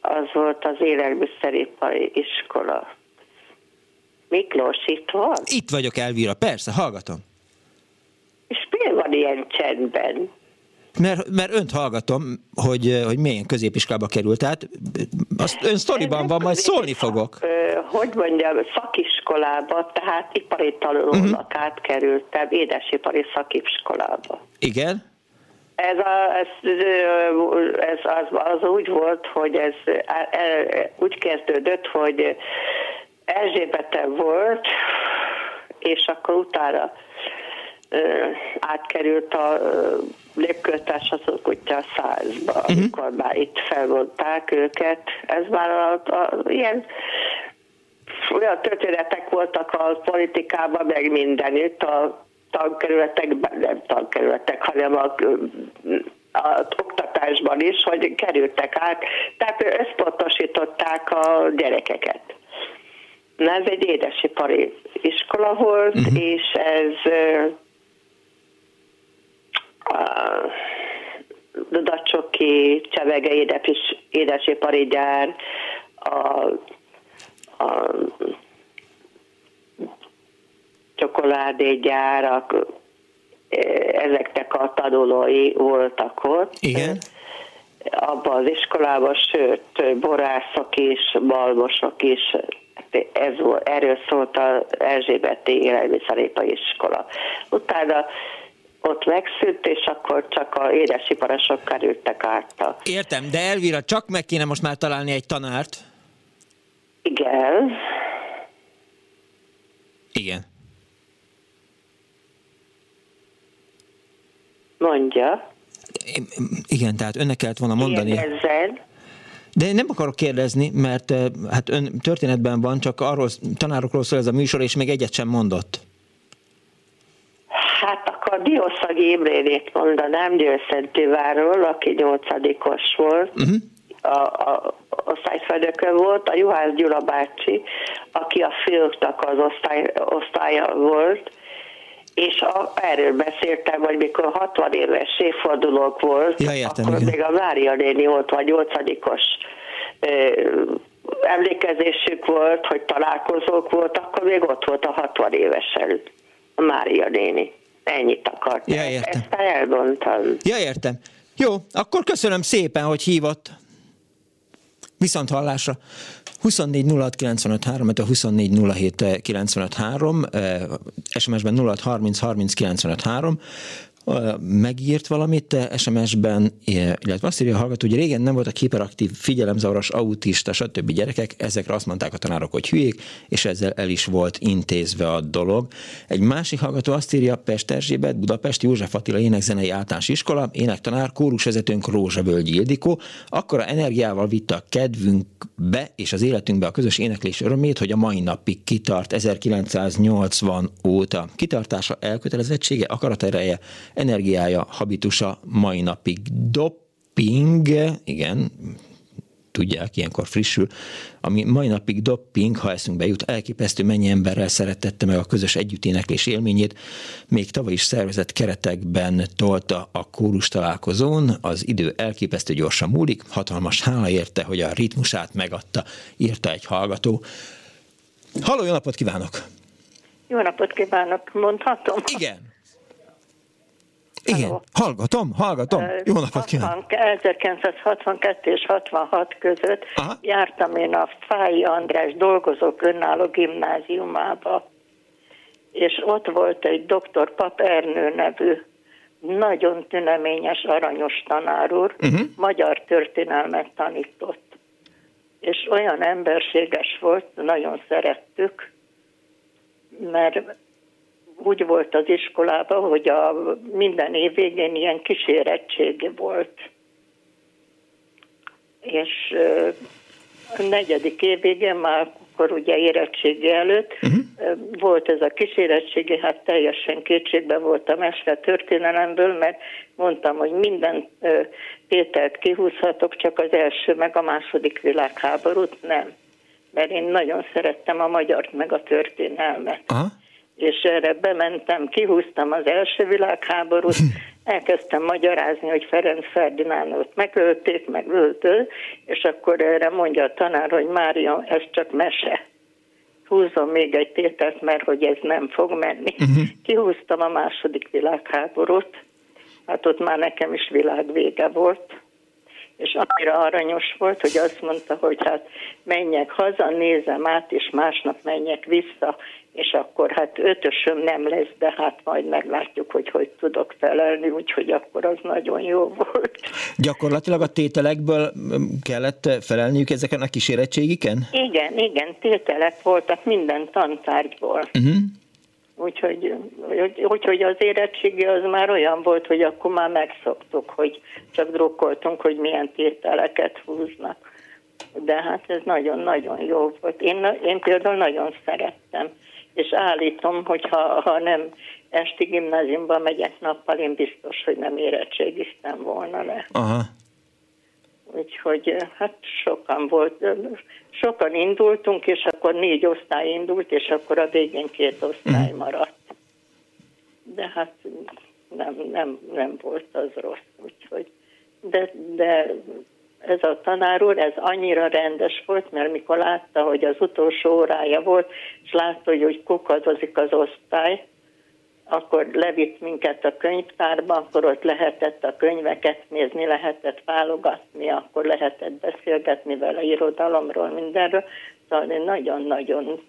Az volt az élelmiszeripari iskola. Miklós itt van? Itt vagyok, Elvira, persze, hallgatom. És miért van ilyen csendben? Mert, mert önt hallgatom, hogy, hogy milyen középiskolába került, tehát azt ön sztoriban van, majd szólni fogok. Hogy mondjam, szakiskolába, tehát ipari tanulónak uh-huh. átkerültem, édesipari szakiskolába. Igen? Ez, a, ez, ez az, az úgy volt, hogy ez úgy kezdődött, hogy Erzsébete volt, és akkor utána átkerült a lépkőtárs az kutya százba, uh-huh. amikor már itt felvonták őket. Ez már a, a, ilyen olyan történetek voltak a politikában, meg mindenütt, a tankerületekben, nem tankerületek, hanem a, a oktatásban is, hogy kerültek át, tehát összpontosították a gyerekeket. Na, ez egy édesipari iskola volt, uh-huh. és ez Dudacsoki, Csevege édes, édesipari gyár, a, a csokoládégyárak, ezeknek a tanulói voltak ott. Igen. Abban az iskolában, sőt, borászok is, balmosok is, ez volt, erről szólt az Erzsébeti élelmiszerépa iskola. Utána ott megszűnt, és akkor csak a édesiparosok kerültek át. Értem, de Elvira, csak meg kéne most már találni egy tanárt. Igen. Igen. Mondja. Igen, tehát önnek kellett volna mondani. Kérdezzen. De én nem akarok kérdezni, mert hát ön történetben van, csak arról tanárokról szól ez a műsor, és még egyet sem mondott. Hát akkor Diószagi Imrénét mondanám Győrszentőváról, aki nyolcadikos volt. Uh-huh. A, a osztályfőnöke volt, a Juhász Gyula bácsi, aki a fiúknak az osztály, osztálya volt, és a, erről beszéltem, hogy mikor 60 éves évfordulók volt, ja, értem, akkor igen. még a Mária néni volt, vagy 8-os emlékezésük volt, hogy találkozók volt, akkor még ott volt a 60 évesen a Mária néni. Ennyit akartam. Ja, értem. Ezt elmondtam. Ja, értem. Jó, akkor köszönöm szépen, hogy hívott. Viszont hallásra. 24 06 95 3, a 24 07 95 3, SMS-ben 06 30 30 95 3, megírt valamit SMS-ben, illetve azt írja a hallgató, hogy régen nem voltak hiperaktív, figyelemzavaros, autista, stb. gyerekek, ezekre azt mondták a tanárok, hogy hülyék, és ezzel el is volt intézve a dolog. Egy másik hallgató azt írja, Pest Erzsébet, Budapest József Attila énekzenei általános iskola, énektanár, kórusvezetőnk Rózsavölgyi Ildikó, akkora energiával vitte a kedvünkbe és az életünkbe a közös éneklés örömét, hogy a mai napig kitart 1980 óta. Kitartása, elkötelezettsége, akaratereje, energiája, habitusa mai napig doping, igen, tudják, ilyenkor frissül, ami mai napig doping, ha eszünkbe jut, elképesztő mennyi emberrel szeretette meg a közös együtténeklés élményét, még tavaly is szervezett keretekben tolta a kórus találkozón, az idő elképesztő gyorsan múlik, hatalmas hála érte, hogy a ritmusát megadta, írta egy hallgató. Halló, jó napot kívánok! Jó napot kívánok, mondhatom? Igen. Igen, Halló. hallgatom, hallgatom. Jó napot kívánok! 1962 és 66 között Aha. jártam én a Fái András dolgozók önálló gimnáziumába, és ott volt egy doktor Pap Ernő nevű nagyon tüneményes, aranyos tanár úr, uh-huh. magyar történelmet tanított. És olyan emberséges volt, nagyon szerettük, mert úgy volt az iskolában, hogy a minden év végén ilyen kísérettségi volt. És a negyedik év végén már akkor ugye érettségi előtt. Uh-huh. Volt ez a kísérettségi, hát teljesen kétségbe voltam esve történelemből, mert mondtam, hogy minden tételt kihúzhatok, csak az első, meg a második világháborút nem. Mert én nagyon szerettem a magyart, meg a történelmet. Aha és erre bementem, kihúztam az első világháborút, elkezdtem magyarázni, hogy Ferenc Ferdinándot megölték, megöltő, és akkor erre mondja a tanár, hogy Mária, ez csak mese. Húzzon még egy tételt, mert hogy ez nem fog menni. Uh-huh. Kihúztam a második világháborút, hát ott már nekem is világvége volt, és annyira aranyos volt, hogy azt mondta, hogy hát menjek haza, nézem át, és másnap menjek vissza, és akkor hát ötösöm nem lesz, de hát majd meglátjuk, hogy hogy tudok felelni, úgyhogy akkor az nagyon jó volt. Gyakorlatilag a tételekből kellett felelniük ezeken a kísérettségiken? Igen, igen, tételek voltak minden tantárgyból. Uh-huh. Úgyhogy, úgyhogy az érettségi az már olyan volt, hogy akkor már megszoktuk, hogy csak drukkoltunk, hogy milyen tételeket húznak. De hát ez nagyon-nagyon jó volt. Én, én például nagyon szerettem és állítom, hogy ha, ha nem esti gimnáziumba megyek nappal, én biztos, hogy nem érettségiztem volna le. Aha. Úgyhogy hát sokan volt, sokan indultunk, és akkor négy osztály indult, és akkor a végén két osztály mhm. maradt. De hát nem, nem, nem volt az rossz, úgyhogy de, de ez a tanár úr, ez annyira rendes volt, mert mikor látta, hogy az utolsó órája volt, és látta, hogy, hogy kukadozik az osztály, akkor levitt minket a könyvtárba, akkor ott lehetett a könyveket nézni, lehetett válogatni, akkor lehetett beszélgetni vele irodalomról, mindenről. Szóval nagyon-nagyon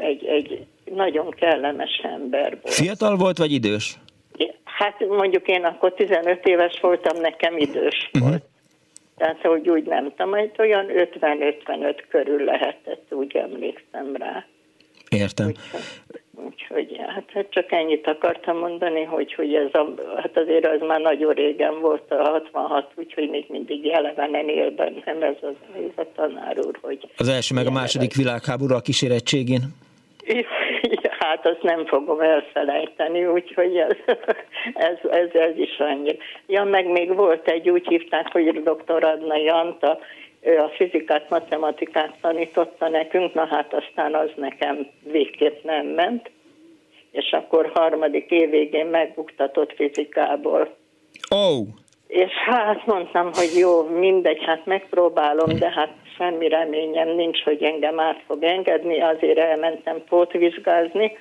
egy, egy nagyon kellemes ember volt. Fiatal volt, vagy idős? Hát mondjuk én akkor 15 éves voltam, nekem idős uh-huh. volt. Tehát, hogy úgy nem tudom, hogy olyan 50-55 körül lehetett, úgy emlékszem rá. Értem. Úgyhogy, úgyhogy hát, hát csak ennyit akartam mondani, hogy, hogy ez a, hát azért az már nagyon régen volt a 66, úgyhogy még mindig jelevenen él bennem ez, az, ez a tanár úr. Hogy az első meg a második világháború a kísérettségén? hát azt nem fogom elfelejteni, úgyhogy ez, ez, ez, ez is annyira. Ja, meg még volt egy, úgy hívták, hogy dr. Adna Janta, ő a fizikát, matematikát tanította nekünk, na hát aztán az nekem végképp nem ment, és akkor harmadik év végén megbuktatott fizikából. Oh. És hát mondtam, hogy jó, mindegy, hát megpróbálom, de hát semmi reményem nincs, hogy engem át fog engedni, azért elmentem pótvizsgázni,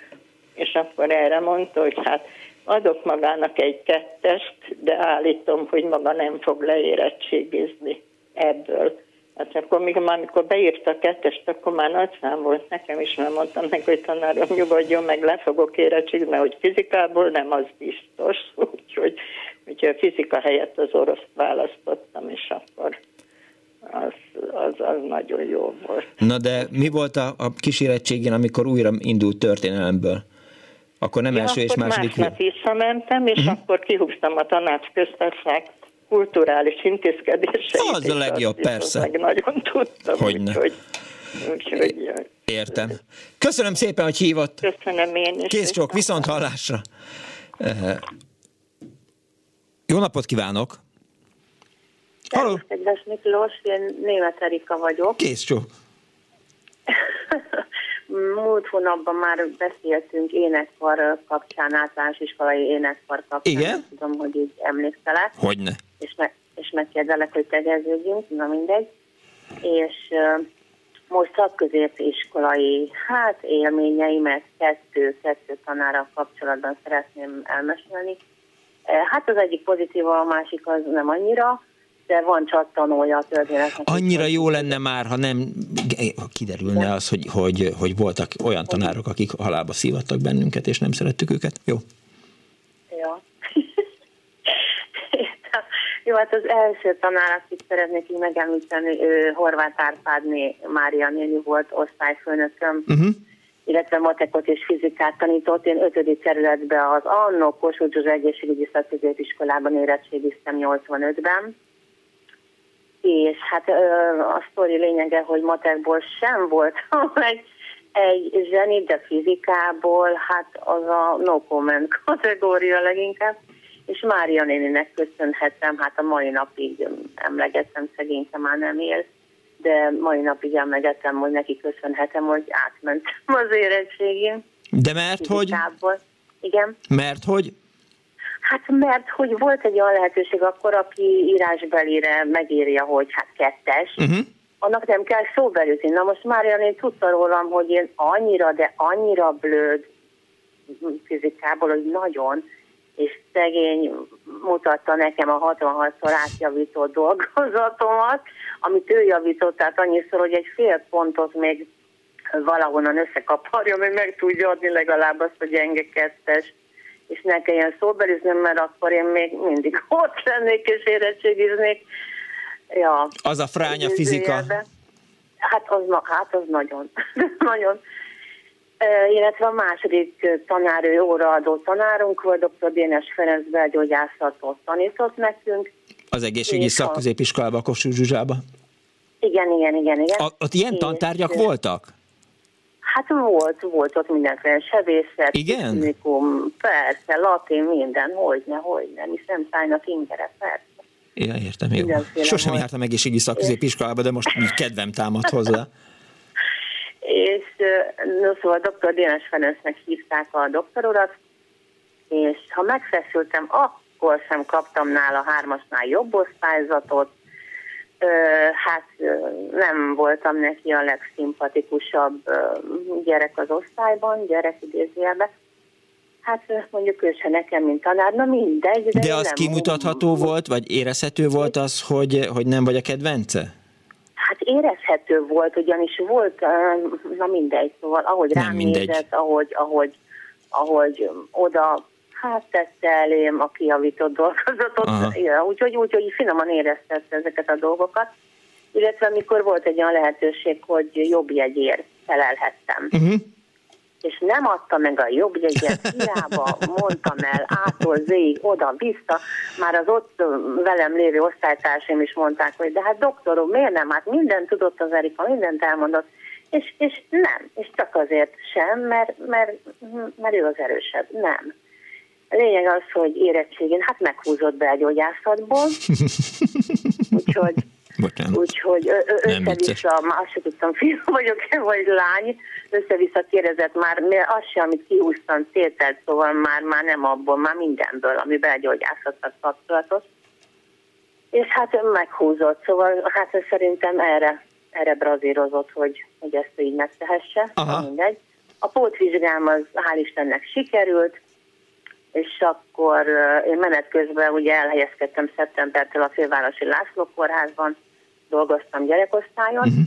és akkor erre mondta, hogy hát adok magának egy kettest, de állítom, hogy maga nem fog leérettségizni ebből. Hát akkor még már, amikor beírta a kettest, akkor már nagy szám volt nekem is, mert mondtam meg, hogy tanárom nyugodjon, meg le fogok érettségizni, mert hogy fizikából nem, az biztos. Úgyhogy, úgyhogy a fizika helyett az orosz választottam, és akkor az, az, az nagyon jó volt. Na de mi volt a, a kísérettségén, amikor újra indult történelemből? Akkor nem ja, első és második... Másnap visszamentem, és uh-huh. akkor kihúztam a tanács köztársaság kulturális intézkedéseit. Az a legjobb, persze. Meg nagyon tudtam, Hogyne. úgyhogy, úgyhogy Értem. Köszönöm szépen, hogy hívott. Köszönöm én is. Kész csók, viszont hallásra. Jó napot kívánok! Halló! Kedves Miklós, én német Erika vagyok. Kész csók. Múlt hónapban már beszéltünk énekkar kapcsán, általános iskolai énekkar kapcsán. Igen? tudom, hogy így emlékszel Hogyne. És, me- és megkérdelek, hogy tegeződjünk, na mindegy. És most szakközépiskolai hát élményeimet kettő, kettő tanára kapcsolatban szeretném elmesélni. Hát az egyik pozitív, a másik az nem annyira de van csattanója a történetnek. Annyira jó lenne már, ha nem ha kiderülne az, hogy, hogy, hogy voltak olyan tanárok, akik halálba szívattak bennünket, és nem szerettük őket. Jó? Ja. Jó, hát az első tanár, akit szeretnék így megemlíteni, ő Horváth Árpádné Mária néni volt osztályfőnököm, uh-huh. illetve matekot és fizikát tanított. Én ötödik kerületben az Annó Kossuth Zsuzsa Egészségügyi Szakközépiskolában érettségiztem 85-ben és hát a sztori lényege, hogy matekból sem volt egy, egy zseni, de fizikából, hát az a no comment kategória leginkább, és Mária néninek köszönhetem, hát a mai napig emlegetem, szegényke már nem él, de mai napig emlegetem, hogy neki köszönhetem, hogy átmentem az érettségén. De mert hogy? Igen. Mert hogy? Hát mert hogy volt egy olyan lehetőség akkor, aki írásbelire megírja, hogy hát kettes, uh-huh. annak nem kell szóbelütni. Na most már én tudta rólam, hogy én annyira, de annyira blöd fizikából, hogy nagyon, és szegény mutatta nekem a 66-szor átjavított dolgozatomat, amit ő javított, tehát annyiszor, hogy egy fél pontot még valahonnan összekaparja, hogy meg tudja adni legalább azt, hogy gyenge kettes és ne kelljen szóbeliznem, mert akkor én még mindig ott lennék és érettségiznék. Ja, az a fránya fizika. Hát az, hát az nagyon, nagyon. Illetve a második tanár, ő óraadó tanárunk volt, dr. Dénes Ferenc belgyógyászatot tanított nekünk. Az egészségügyi szakközépiskolába, Kossuth Zsuzsába? Igen, igen, igen. igen. A, ott ilyen tantárgyak voltak? Hát volt, volt ott mindenféle sebészet, Igen? Technikum, persze, latin, minden, hogyne, hogyne, mi szemszájnak ingere, persze. Ja, értem, jó. Mindenféle Sosem volt. jártam egészségügyi szakközépiskolába, de most így kedvem támad hozzá. És no, szóval dr. Dénes Ferencnek hívták a doktorurat, és ha megfeszültem, akkor sem kaptam nála hármasnál jobb osztályzatot, hát nem voltam neki a legszimpatikusabb gyerek az osztályban, gyerek idézőjelben. Hát mondjuk ő se nekem, mint tanár, na mindegy. De, de az kimutatható úgy, volt, vagy érezhető volt az, hogy, hogy nem vagy a kedvence? Hát érezhető volt, ugyanis volt, na mindegy, szóval ahogy rám nézett, ahogy, ahogy, ahogy oda hát tette elém a kiavított dolgozatot, úgyhogy, úgyhogy finoman éreztette ezeket a dolgokat, illetve mikor volt egy olyan lehetőség, hogy jobb jegyért felelhettem. Uh-huh. És nem adta meg a jobb jegyet, hiába mondtam el ától zéig, oda-vissza, már az ott velem lévő osztálytársaim is mondták, hogy de hát doktorom, miért nem? Hát mindent tudott az Erika, mindent elmondott, és, és nem, és csak azért sem, mert, mert, mert ő az erősebb. Nem. A lényeg az, hogy érettségén, hát meghúzott be a gyógyászatból, úgyhogy, úgyhogy össze-vissza, azt sem tudtam, fiú vagyok-e, vagy lány, össze-vissza kérdezett már, mert az sem, amit kihúztam, szételt, szóval már, már nem abból, már mindenből, ami belgyógyászattal kapcsolatos. És hát meghúzott, szóval hát szerintem erre, erre brazírozott, hogy, hogy ezt így megtehesse, Aha. mindegy. A pótvizsgám az hál' Istennek sikerült, és akkor én menet közben ugye elhelyezkedtem szeptembertől a fővárosi László kórházban, dolgoztam gyerekosztályon, uh-huh.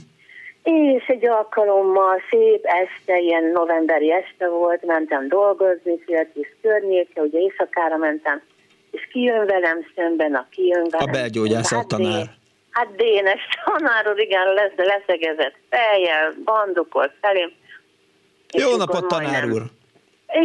És egy alkalommal szép este, ilyen novemberi este volt, mentem dolgozni, fél tíz környéke, ugye éjszakára mentem, és kijön velem szemben, a kijön velem. A belgyógyászat hát tanár. Hát Dénes tanárod, igen, lesz, de leszegezett fejjel, bandukolt felém. Jó napot, tanár úr!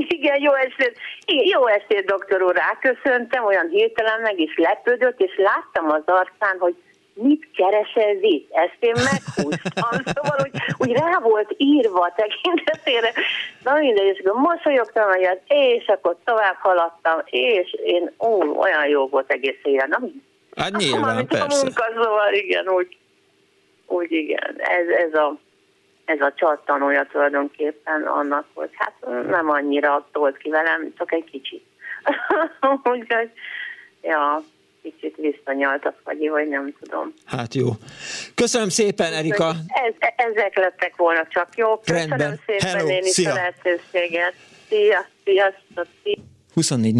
Igen, jó estét, igen, jó estét, doktor úr, ráköszöntem, olyan hirtelen meg is lepődött, és láttam az arcán, hogy mit keresel itt? Ezt én meghúztam, szóval úgy, úgy rá volt írva tekintetére. Na mindegy, és akkor mosolyogtam egyet, és akkor tovább haladtam, és én, ó, olyan jó volt egész éjjel. Na, hát nyilván, persze. A munka, szóval igen, úgy, úgy igen, ez, ez a ez a csattanója tulajdonképpen annak, hogy hát nem annyira tolt ki velem, csak egy kicsit. Úgyhogy, ja, kicsit visszanyaltak, vagy hogy nem tudom. Hát jó. Köszönöm szépen, Erika. Ez, ezek lettek volna csak jó. Köszönöm Rendben. szépen Hello. én is a lehetőséget. Szia, sziasztok, szia. 24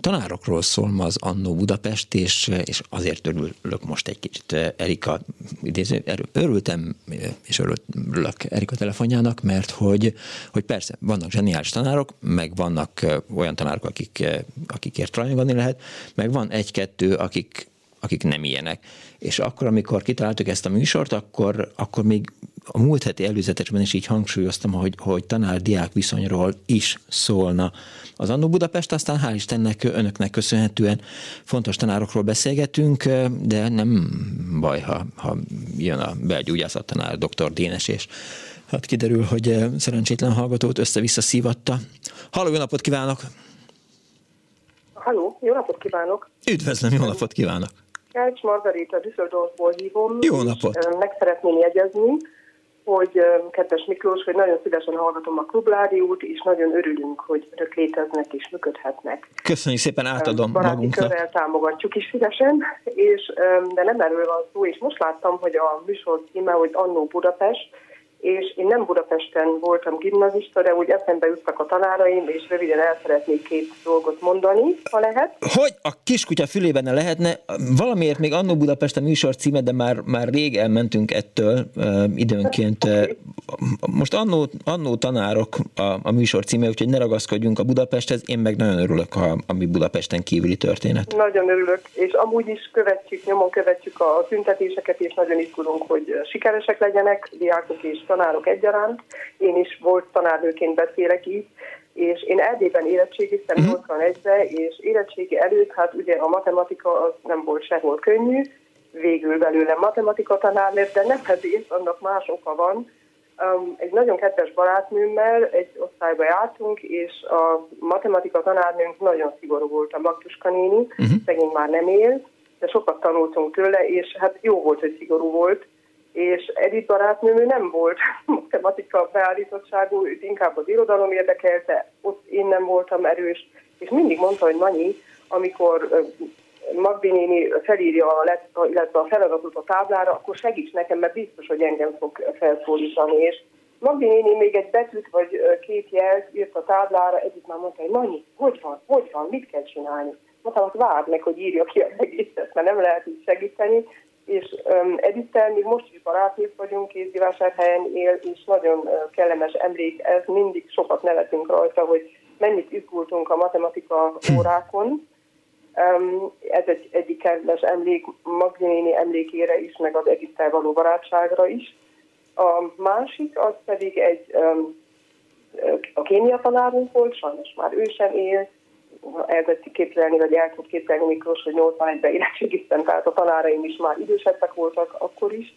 Tanárokról szól ma az Annó Budapest, és, és azért örülök most egy kicsit Erika idéző, örültem, és örülök Erika telefonjának, mert hogy, hogy persze vannak zseniális tanárok, meg vannak olyan tanárok, akik, akikért rajongani lehet, meg van egy-kettő, akik akik nem ilyenek. És akkor, amikor kitaláltuk ezt a műsort, akkor, akkor még a múlt heti előzetesben is így hangsúlyoztam, hogy, hogy tanár-diák viszonyról is szólna az Annó Budapest, aztán hál' Istennek önöknek köszönhetően fontos tanárokról beszélgetünk, de nem baj, ha, ha jön a belgyógyászat tanár, dr. Dénes, és hát kiderül, hogy szerencsétlen hallgatót össze-vissza szívatta. Halló, jó napot kívánok! Halló, jó napot kívánok! Üdvözlöm, jó napot kívánok! Kelcs Margarita Düsseldorfból hívom. Jó napot! Meg szeretném jegyezni, hogy kedves Miklós, hogy nagyon szívesen hallgatom a klubrádiót, és nagyon örülünk, hogy örök léteznek és működhetnek. Köszönjük szépen, átadom Baráti magunknak. körrel támogatjuk is szívesen, és, de nem erről van szó, és most láttam, hogy a műsor címe, hogy Annó Budapest, és én nem Budapesten voltam gimnazista, de úgy eszembe jutnak a tanáraim, és röviden el szeretnék két dolgot mondani, ha lehet. Hogy a kiskutya fülében ne lehetne, valamiért még Annó Budapesten műsor címe, de már, már rég elmentünk ettől uh, időnként. Okay. Most annó, annó tanárok a, a műsor címe, úgyhogy ne ragaszkodjunk a Budapesthez, én meg nagyon örülök, ha ami Budapesten kívüli történet. Nagyon örülök, és amúgy is követjük, nyomon követjük a tüntetéseket, és nagyon izgulunk, hogy sikeresek legyenek, diákok és tanárok egyaránt. Én is volt tanárnőként beszélek így, és én Erdélyben érettségiztem uh-huh. 81-re, és érettségi előtt, hát ugye a matematika az nem volt sehol könnyű, végül belőle matematika tanár lett, de nem ezért, annak más oka van. Um, egy nagyon kedves barátnőmmel egy osztályba jártunk, és a matematika tanárnőnk nagyon szigorú volt, a Baktuska néni, uh-huh. szegény már nem él, de sokat tanultunk tőle, és hát jó volt, hogy szigorú volt, és Edith barátnőm nem volt matematika beállítottságú, őt inkább az irodalom érdekelte, ott én nem voltam erős, és mindig mondta, hogy Manyi, amikor Magdi néni felírja a, illetve a feladatot a táblára, akkor segíts nekem, mert biztos, hogy engem fog felszólítani. És Magdi néni még egy betűt vagy két jelt írt a táblára, egyik már mondta, hogy Manyi, hogy van, hogy van, mit kell csinálni? Mondtam, hogy várd meg, hogy írja ki az egészet, mert nem lehet így segíteni és um, Edittel még most is barátnők vagyunk, kézdivásárhelyen él, és nagyon kellemes emlék, ez mindig sokat nevetünk rajta, hogy mennyit izgultunk a matematika órákon. Um, ez egy egyik kedves emlék Magdinéni emlékére is, meg az Edittel való barátságra is. A másik az pedig egy um, a kémia tanárunk volt, sajnos már ő sem él, el tetszik képzelni, vagy el tud képzelni Miklós, hogy 81-ben érettségiztem, tehát a tanáraim is már idősebbek voltak akkor is.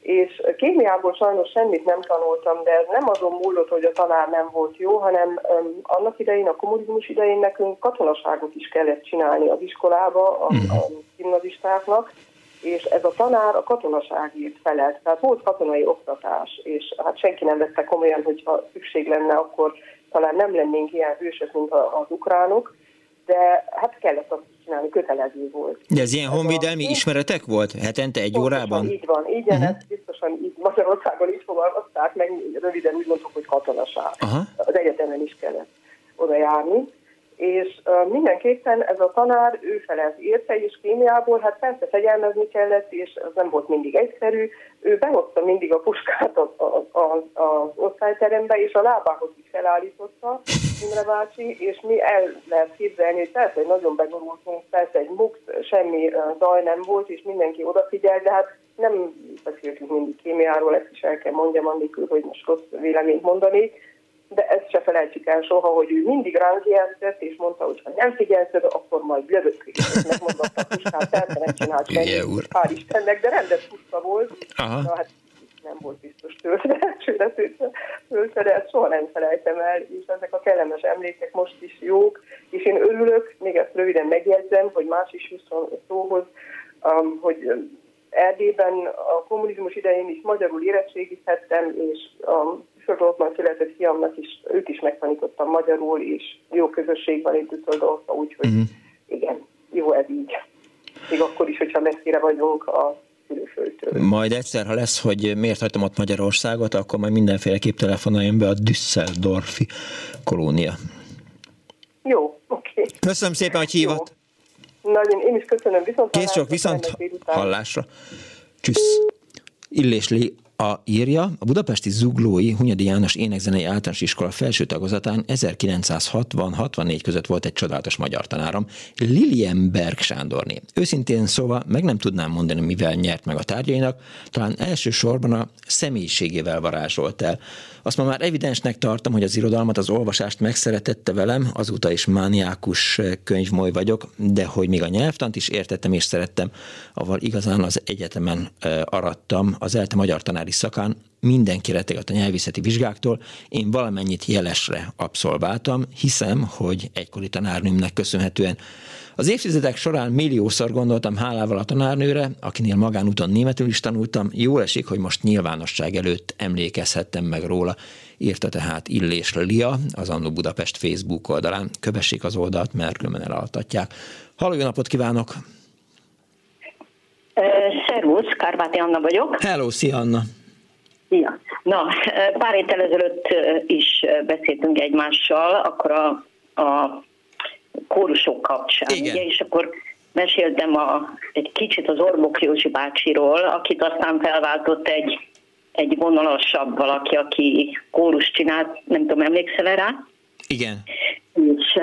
És kémiából sajnos semmit nem tanultam, de ez nem azon múlott, hogy a tanár nem volt jó, hanem annak idején, a kommunizmus idején nekünk katonaságot is kellett csinálni az iskolába, a, a gimnazistáknak, és ez a tanár a katonaságért felelt. Tehát volt katonai oktatás, és hát senki nem vette komolyan, hogyha szükség lenne, akkor talán nem lennénk ilyen hősök, mint az ukránok, de hát kellett azt csinálni, kötelező volt. De ez ilyen honvédelmi a... ismeretek volt? Hetente egy Pontosan órában? így van, így uh-huh. ezt biztosan így Magyarországon is fogalmazták, meg röviden úgy mondtuk, hogy katonaság. Uh-huh. Az egyetemen is kellett oda járni és mindenképpen ez a tanár, ő felelt érte, és kémiából, hát persze fegyelmezni kellett, és az nem volt mindig egyszerű, ő behozta mindig a puskát az, a, a, az osztályterembe, és a lábához is felállította Imre bácsi, és mi el lehet képzelni, hogy persze, hogy nagyon begurultunk, persze egy mux, semmi zaj nem volt, és mindenki odafigyel, de hát nem beszéltünk mindig kémiáról, ezt is el kell mondjam, annélkül, hogy most rossz véleményt mondanék, de ezt se felejtsük el soha, hogy ő mindig ránk jelzett, és mondta, hogy ha nem figyelsz akkor majd lövök. Megmondott a puskát, persze nem csinált semmit, hál' Istennek, de rendes puska volt. Aha. Na, hát nem volt biztos tőle, elsőre tőle, de ezt soha nem felejtem el, és ezek a kellemes emlékek most is jók, és én örülök, még ezt röviden megjegyzem, hogy más is jusson szóhoz, um, hogy Erdélyben a kommunizmus idején is magyarul érettségizhettem, és a Düsseldorfban született fiamnak is, őt is megtanítottam magyarul, és jó közösség van itt Düsseldorfban, úgyhogy uh-huh. igen, jó ez így. Még akkor is, hogyha messzire vagyunk a szülőföldtől. Majd egyszer, ha lesz, hogy miért hagytam ott Magyarországot, akkor majd mindenféleképp telefonáljon be a Düsseldorfi kolónia. Jó, oké. Okay. Köszönöm szépen, hogy hívott. Nagyon, én is köszönöm. Viszont Kész csak, viszont hallásra. Csüssz. Illésli A írja, a budapesti Zuglói Hunyadi János Énekzenei Általános Iskola felső tagozatán 1960-64 között volt egy csodálatos magyar tanárom, Lilienberg Sándorné. Őszintén szóval meg nem tudnám mondani, mivel nyert meg a tárgyainak, talán elsősorban a személyiségével varázsolt el. Azt ma már evidensnek tartom, hogy az irodalmat, az olvasást megszeretette velem, azóta is mániákus könyvmoly vagyok, de hogy még a nyelvtant is értettem és szerettem, avval igazán az egyetemen arattam az ELTE magyar tanári szakán, mindenki rettegett a nyelvészeti vizsgáktól, én valamennyit jelesre abszolváltam, hiszem, hogy egykori tanárnőmnek köszönhetően az évtizedek során milliószor gondoltam hálával a tanárnőre, akinél magánúton németül is tanultam, jó esik, hogy most nyilvánosság előtt emlékezhettem meg róla, írta tehát Illés Lia az Annó Budapest Facebook oldalán. Kövessék az oldalt, mert különben elaltatják. Halló, jó napot kívánok! Szervusz, Kárváti Anna vagyok. Hello, szia Anna! Ja. Na, pár héttel ezelőtt is beszéltünk egymással, akkor a, a kórusok kapcsán. Igen. Ugye, és akkor meséltem a, egy kicsit az Orbok Józsi bácsiról, akit aztán felváltott egy, egy vonalasabb valaki, aki kórus csinált, nem tudom, emlékszel rá? Igen. És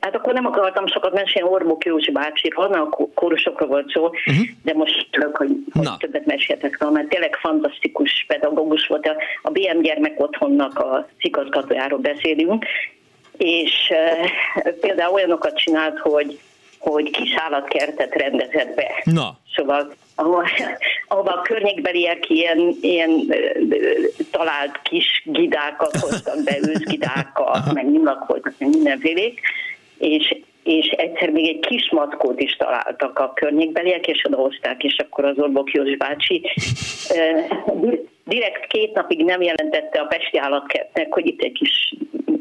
hát akkor nem akartam sokat mesélni Orbok Józsi bácsiról, mert a kórusokra volt szó, uh-huh. de most tudok, hogy, hogy többet meséltek róla, mert tényleg fantasztikus pedagógus volt. A, a BM gyermek otthonnak a igazgatójáról beszélünk, és uh, például olyanokat csinált, hogy hogy kis állatkertet rendezett be. Na. Szóval ahol, ahol a környékbeliek ilyen, ilyen talált kis gidákat hoztak be, őzgidákat, meg nyulak voltak, mindenfélék, és, és egyszer még egy kis mackót is találtak a környékbeliek, és odahozták, és akkor az Orbok Józs bácsi direkt két napig nem jelentette a Pesti állatkertnek, hogy itt egy kis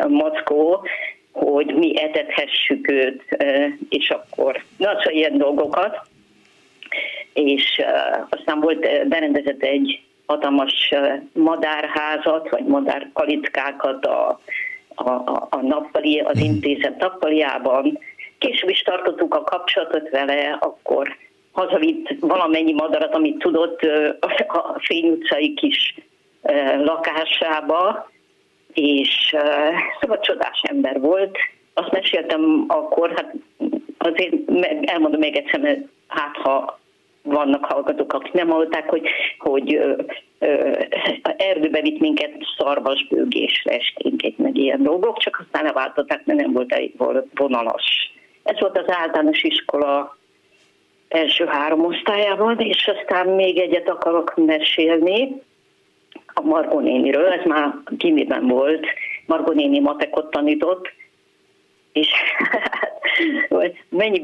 mackó, hogy mi etethessük őt, és akkor, na szóval ilyen dolgokat. És aztán volt, berendezett egy hatalmas madárházat, vagy madárkalitkákat a, a, a nappali, az mhm. intézet nappaliában. Később is tartottuk a kapcsolatot vele, akkor hazavitt valamennyi madarat, amit tudott a Fény utcai kis lakásába, és szóval csodás ember volt. Azt meséltem akkor, hát azért elmondom még egyszer, mert hát ha vannak hallgatók, akik nem hallották, hogy, hogy ö, ö, erdőbe vitt minket szarvasbőgésre esténként, meg ilyen dolgok, csak aztán leváltották, mert nem volt elég vonalas. Ez volt az általános iskola első három osztályában, és aztán még egyet akarok mesélni a Margó néniről, ez már gimiben volt, Margó néni matekot tanított, és mennyi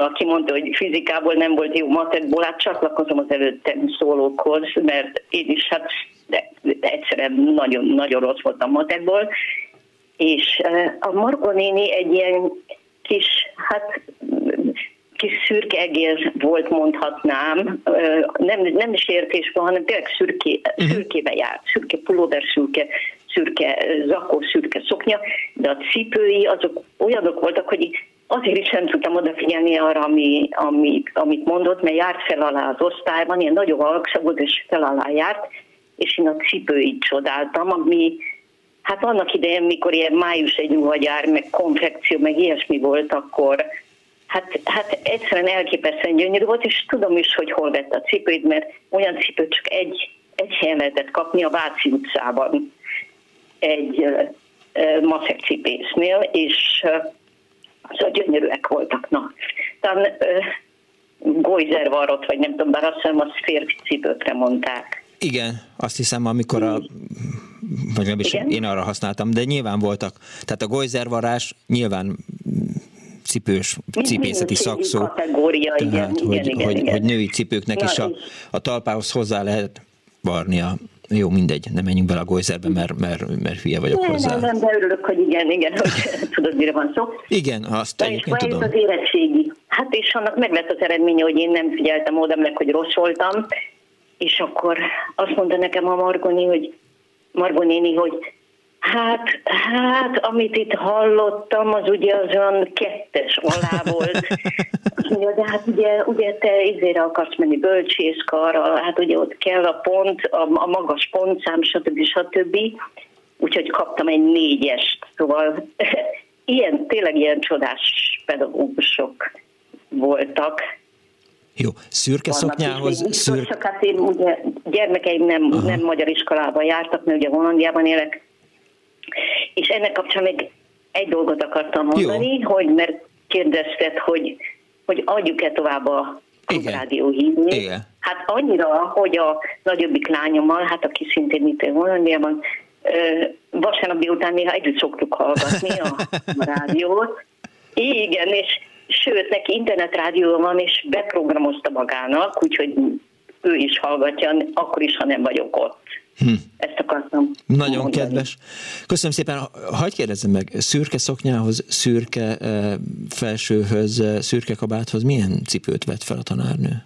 aki mondta, hogy fizikából nem volt jó matekból, hát csatlakozom az előttem szólókhoz, mert én is hát de egyszerűen nagyon, nagyon rossz voltam matekból, és eh, a Margó néni egy ilyen kis, hát kis szürke egér volt, mondhatnám. Nem, nem is értésben, hanem tényleg szürké, uh-huh. szürkébe járt. Szürke pulóver, szürke, szürke zakó, szürke szoknya, de a cipői azok olyanok voltak, hogy azért is nem tudtam odafigyelni arra, ami, ami, amit mondott, mert járt fel alá az osztályban, ilyen nagyon halkszabod, és fel alá járt, és én a cipőit csodáltam, ami Hát annak idején, mikor ilyen május egy jár, meg konfekció, meg ilyesmi volt, akkor, hát, hát egyszerűen elképesztően gyönyörű volt, és tudom is, hogy hol vett a cipőt, mert olyan cipőt csak egy, egy helyen lehetett kapni a Váci utcában egy uh, uh, maszek cipésznél, és uh, szóval gyönyörűek voltak. Na, talán uh, Gojzer varrott, vagy nem tudom, bár azt hiszem, azt férfi cipőkre mondták. Igen, azt hiszem, amikor a vagy nem is én arra használtam, de nyilván voltak. Tehát a gojzervarás nyilván cipős, cipészeti szakszó. Kategória, tehát, igen, hogy, igen, hogy, igen. hogy női cipőknek Na, is a, a talpához hozzá lehet varnia. Jó, mindegy, nem menjünk bele a gojzerbe, mert, mert, mert hülye vagyok nem, hozzá. Nem, nem, de örülök, hogy igen, igen, hogy tudod, mire van szó. Igen, azt de egyébként tudom. az érettségi. Hát és annak meg lett az eredménye, hogy én nem figyeltem oda, meg hogy rossz voltam, és akkor azt mondta nekem a Margoni, hogy Margó néni, hogy Hát, hát, amit itt hallottam, az ugye az olyan kettes alá volt. Mondja, de hát ugye, ugye te izére akarsz menni bölcsészkarra, hát ugye ott kell a pont, a, a magas pontszám, stb. stb. Úgyhogy kaptam egy négyest. Szóval ilyen, tényleg ilyen csodás pedagógusok voltak. Jó, szürke Vannak szoknyához... Szürke... Hát én ugye gyermekeim nem, nem magyar iskolában jártak, mert ugye Hollandiában élek, és ennek kapcsán még egy dolgot akartam mondani, Jó. hogy mert kérdezted, hogy, hogy adjuk-e tovább a rádió hívni. Igen. Hát annyira, hogy a nagyobbik lányommal, hát aki szintén itt Hollandiában, vasárnap délután néha együtt szoktuk hallgatni a rádiót. Igen, és sőt, neki internetrádió van, és beprogramozta magának, úgyhogy ő is hallgatja, akkor is, ha nem vagyok ott. Hm. Ezt akartam. Nagyon mondani. kedves. Köszönöm szépen. Hagyj kérdezzem meg, szürke szoknyához, szürke felsőhöz, szürke kabáthoz milyen cipőt vett fel a tanárnő?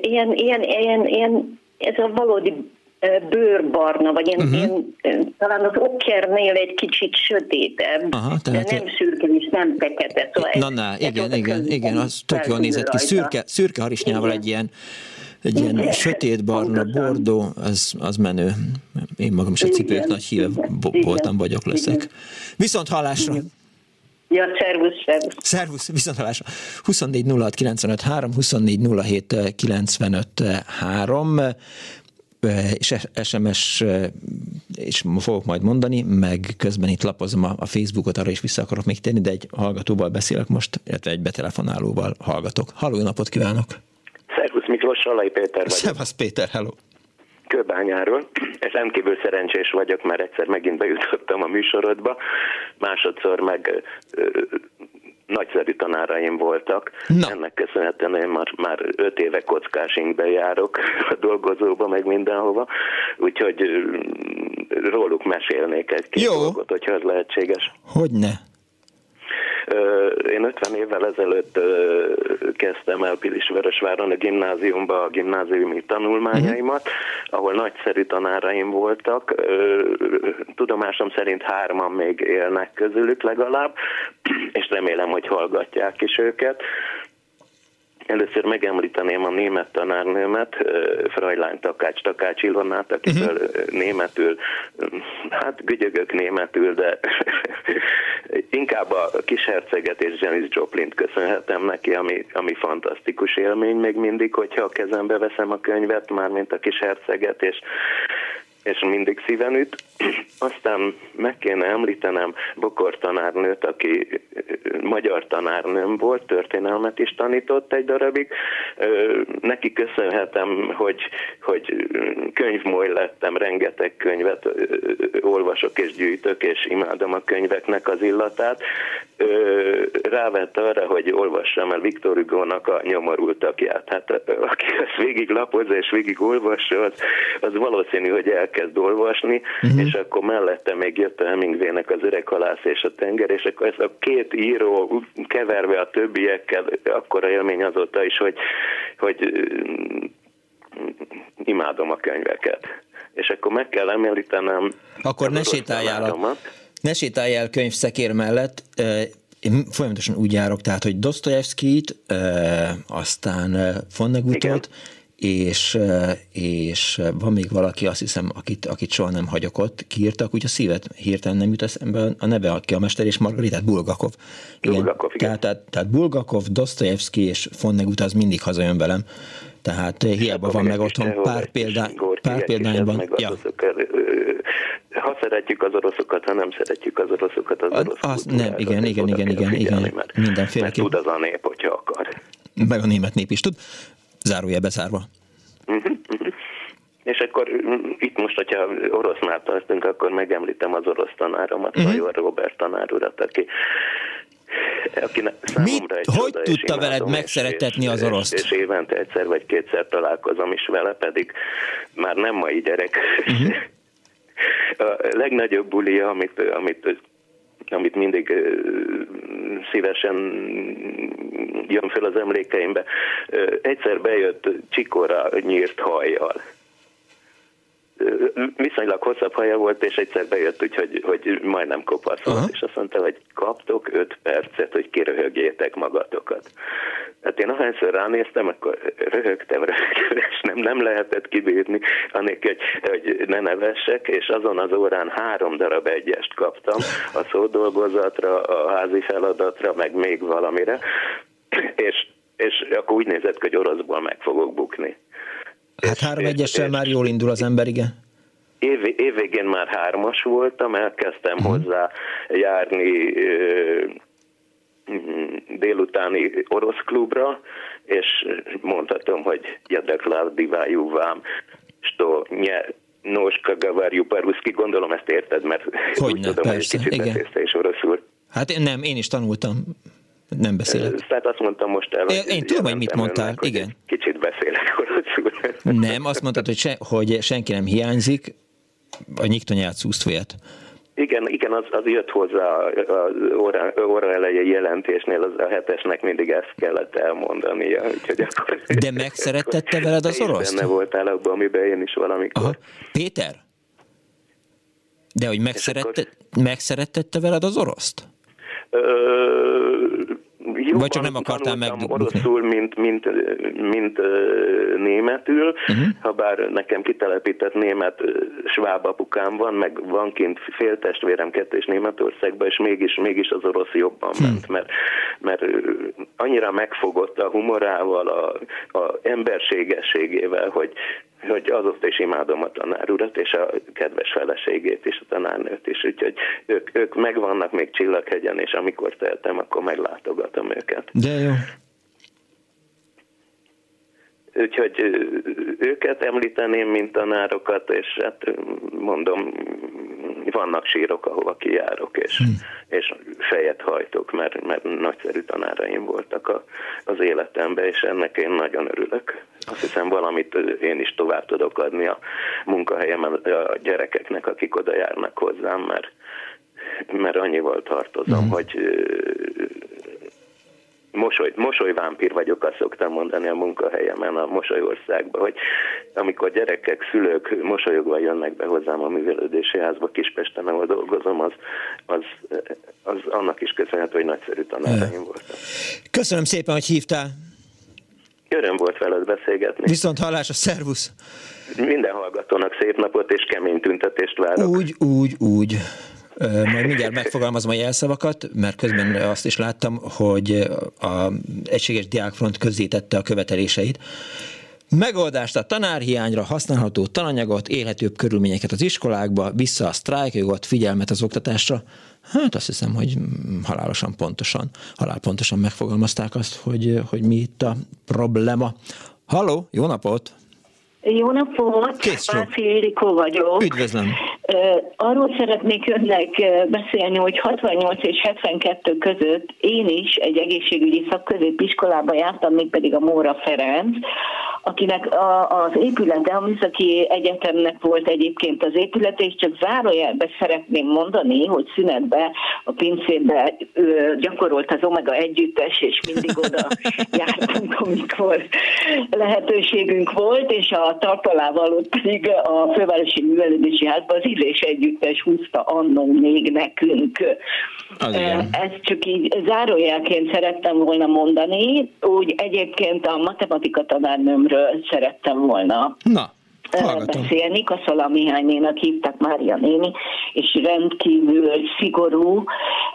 Ilyen, ilyen, ilyen, ilyen, ez a valódi bőrbarna, vagy ilyen, uh-huh. ilyen, talán az okkernél egy kicsit sötétebb, Aha, tehát de nem szürke és nem fekete. Szóval Na, na, igen, igen, igen, az tök jól nézett ki. Szürke, szürke harisnyával egy ilyen egy ilyen Igen. sötétbarna, bordó, az, az menő. Én magam is a cipők nagy híve voltam, vagyok, leszek. Viszont hallásra! Ja, szervusz, szervusz. Szervusz, viszont hallásra. 24 06 95 3, 24 07 95 3 és SMS és fogok majd mondani, meg közben itt lapozom a Facebookot, arra is vissza akarok még tenni, de egy hallgatóval beszélek most, illetve egy betelefonálóval hallgatok. Halló, napot kívánok! Szervusz Miklós, Salai Péter vagyok. Szevasz Péter, hello! Kőbányáról, és rendkívül szerencsés vagyok, mert egyszer megint bejutottam a műsorodba, másodszor meg nagyszerű tanáraim voltak. Na. Ennek köszönhetően én már, már öt éve kockásingbe járok a dolgozóba, meg mindenhova, úgyhogy róluk mesélnék egy-két dolgot, hogyha ez lehetséges. Hogyne? Én 50 évvel ezelőtt kezdtem el Pilisvörösváron a gimnáziumba a gimnáziumi tanulmányaimat, uh-huh. ahol nagyszerű tanáraim voltak. Tudomásom szerint hárman még élnek közülük legalább, és remélem, hogy hallgatják is őket. Először megemlíteném a német tanárnőmet, Frajlány Takács, Takács Ilonát, akitől uh-huh. németül, hát gügyögök németül, de inkább a kis herceget és Janis Joplin köszönhetem neki, ami, ami fantasztikus élmény még mindig, hogyha a kezembe veszem a könyvet, mármint a kis herceget, és és mindig szíven üt. Aztán meg kéne említenem Bokor tanárnőt, aki magyar tanárnőm volt, történelmet is tanított egy darabig. Neki köszönhetem, hogy, hogy könyvmoly lettem, rengeteg könyvet olvasok és gyűjtök, és imádom a könyveknek az illatát. Rávett arra, hogy olvassam el Viktor Hugo-nak a nyomorultakját. Hát aki ezt végig lapozza és végig olvassa, az, az valószínű, hogy elkezd olvasni, uh-huh. és akkor mellette még jött a Hemingway-nek az öreg halász és a tenger, és akkor ez a két író keverve a többiekkel, akkor a élmény azóta is, hogy, hogy imádom a könyveket. És akkor meg kell említenem... Akkor ne sétáljál, a, ne sétáljál könyvszekér mellett, én folyamatosan úgy járok, tehát, hogy Dostoyevskit, aztán Vonnegutot, és, és van még valaki, azt hiszem, akit, akit soha nem hagyok ott, kiírtak, úgy a szívet hirtelen nem jut eszembe a neve, aki a mester, és Margaritát Bulgakov. Igen. Bulgakov, igen. Tehát, tehát, tehát Bulgakov, Dostoyevsky és Fonnegut az mindig hazajön velem. Tehát hiába van meg otthon pár, példá, pár példányban. Ja. Ha szeretjük az oroszokat, ha nem szeretjük az oroszokat, az, orosz az nem, igen, igen, igen, igen, igen, mert, mindenféle. Mert tud az a nép, hogyha akar. Meg a német nép is tud zárója bezárva. Uh-huh, uh-huh. És akkor mm, itt most, hogyha orosznál tartunk, akkor megemlítem az orosz tanáromat, uh-huh. Fajor Robert tanár urat, aki aki Mit, egy hogy tudta veled megszeretetni az oroszt? És, és évente egyszer vagy kétszer találkozom is vele, pedig már nem mai gyerek. Uh-huh. A legnagyobb bulia, amit, amit amit mindig szívesen jön fel az emlékeimbe. Egyszer bejött csikora nyírt hajjal viszonylag hosszabb haja volt, és egyszer bejött, úgyhogy hogy majdnem kopasz volt, és azt mondta, hogy kaptok öt percet, hogy kiröhögjétek magatokat. Hát én ahányszor ránéztem, akkor röhögtem, röhögtem, és nem, nem lehetett kibírni, anélkül, hogy, hogy ne nevessek, és azon az órán három darab egyest kaptam a szódolgozatra, a házi feladatra, meg még valamire, és, és akkor úgy nézett, hogy oroszból meg fogok bukni. Hát három egyessel már jól indul az ember, igen. Év, évvégén már hármas voltam, elkezdtem uh-huh. hozzá járni ö, délutáni orosz klubra, és mondhatom, hogy jadeklál divájú vám, что не ножка говорю по-русски, gondolom ezt érted, mert hogy úgy ne, tudom, persze, hogy kicsit igen. is oroszul. Hát én nem, én is tanultam nem beszélek. Tehát azt mondtam most el. Én, én tudom, hogy mit mondtál, önnek, igen. Kicsit beszélek oroszul. Nem, azt mondtad, hogy, se, hogy senki nem hiányzik, a nyiktonyát szúsztvélt. Igen, igen, az, az jött hozzá az óra, óra elejé jelentésnél, az a hetesnek mindig ezt kellett elmondania. Úgyhogy akkor, De megszerettette veled az oroszt? Benne voltál abban, amiben én is valamikor. Aha. Péter? De hogy megszerette, akkor... megszerettette veled az oroszt? Jobban Vagy csak nem akartál meg... oroszul, mint, mint, mint németül, uh-huh. ha bár nekem kitelepített német sváb apukám van, meg van kint féltestvérem kettő Németországban, és mégis, mégis az orosz jobban uh-huh. ment, mert, mert annyira megfogott a humorával, a, a emberségességével, hogy, hogy azóta is imádom a tanár urat, és a kedves feleségét is, a tanárnőt is, úgyhogy ők, ők megvannak még Csillaghegyen, és amikor tehetem, akkor meglátogatom őket. De jó. Úgyhogy őket említeném, mint tanárokat, és hát mondom, vannak sírok, ahova kijárok, és, hmm. és fejet hajtok, mert, mert nagyszerű tanáraim voltak a, az életemben, és ennek én nagyon örülök. Azt hiszem valamit én is tovább tudok adni a munkahelyemen a gyerekeknek, akik oda járnak hozzám, mert, mert annyival tartozom, hmm. hogy mosoly, mosolyvámpír vagyok, azt szoktam mondani a munkahelyemen a Mosolyországban, hogy amikor gyerekek, szülők mosolyogva jönnek be hozzám a művelődési házba Kispesten, ahol dolgozom, az, az, az annak is köszönhető, hogy nagyszerű tanáraim voltak. Köszönöm szépen, hogy hívtál. Öröm volt veled beszélgetni. Viszont hallás, a szervusz! Minden hallgatónak szép napot és kemény tüntetést várok. Úgy, úgy, úgy. Majd mindjárt megfogalmazom a jelszavakat, mert közben azt is láttam, hogy a Egységes Diákfront közzétette a követeléseit. Megoldást a tanárhiányra, használható tananyagot, élhetőbb körülményeket az iskolákba, vissza a sztrájkjogot, figyelmet az oktatásra. Hát azt hiszem, hogy halálosan pontosan, halálpontosan megfogalmazták azt, hogy, hogy mi itt a problema. Halló, jó napot! Jó napot! Páfi Ildikó vagyok. Üdvözlöm! Arról szeretnék önnek beszélni, hogy 68 és 72 között én is egy egészségügyi szakközépiskolába jártam, mégpedig a Móra Ferenc, akinek a, az épülete, a Műszaki Egyetemnek volt egyébként az épülete, és csak zárójelbe szeretném mondani, hogy szünetbe a pincébe gyakorolt az Omega együttes, és mindig oda jártunk, amikor lehetőségünk volt, és a tartalával ott pedig a Fővárosi Művelődési Házban az Illés Együttes húzta annó még nekünk. Ezt csak így zárójelként szerettem volna mondani, úgy egyébként a matematika tanárnőmről szerettem volna Na. Hallgatom. beszélni. Kaszola Mihálynénak hívták Mária néni, és rendkívül szigorú,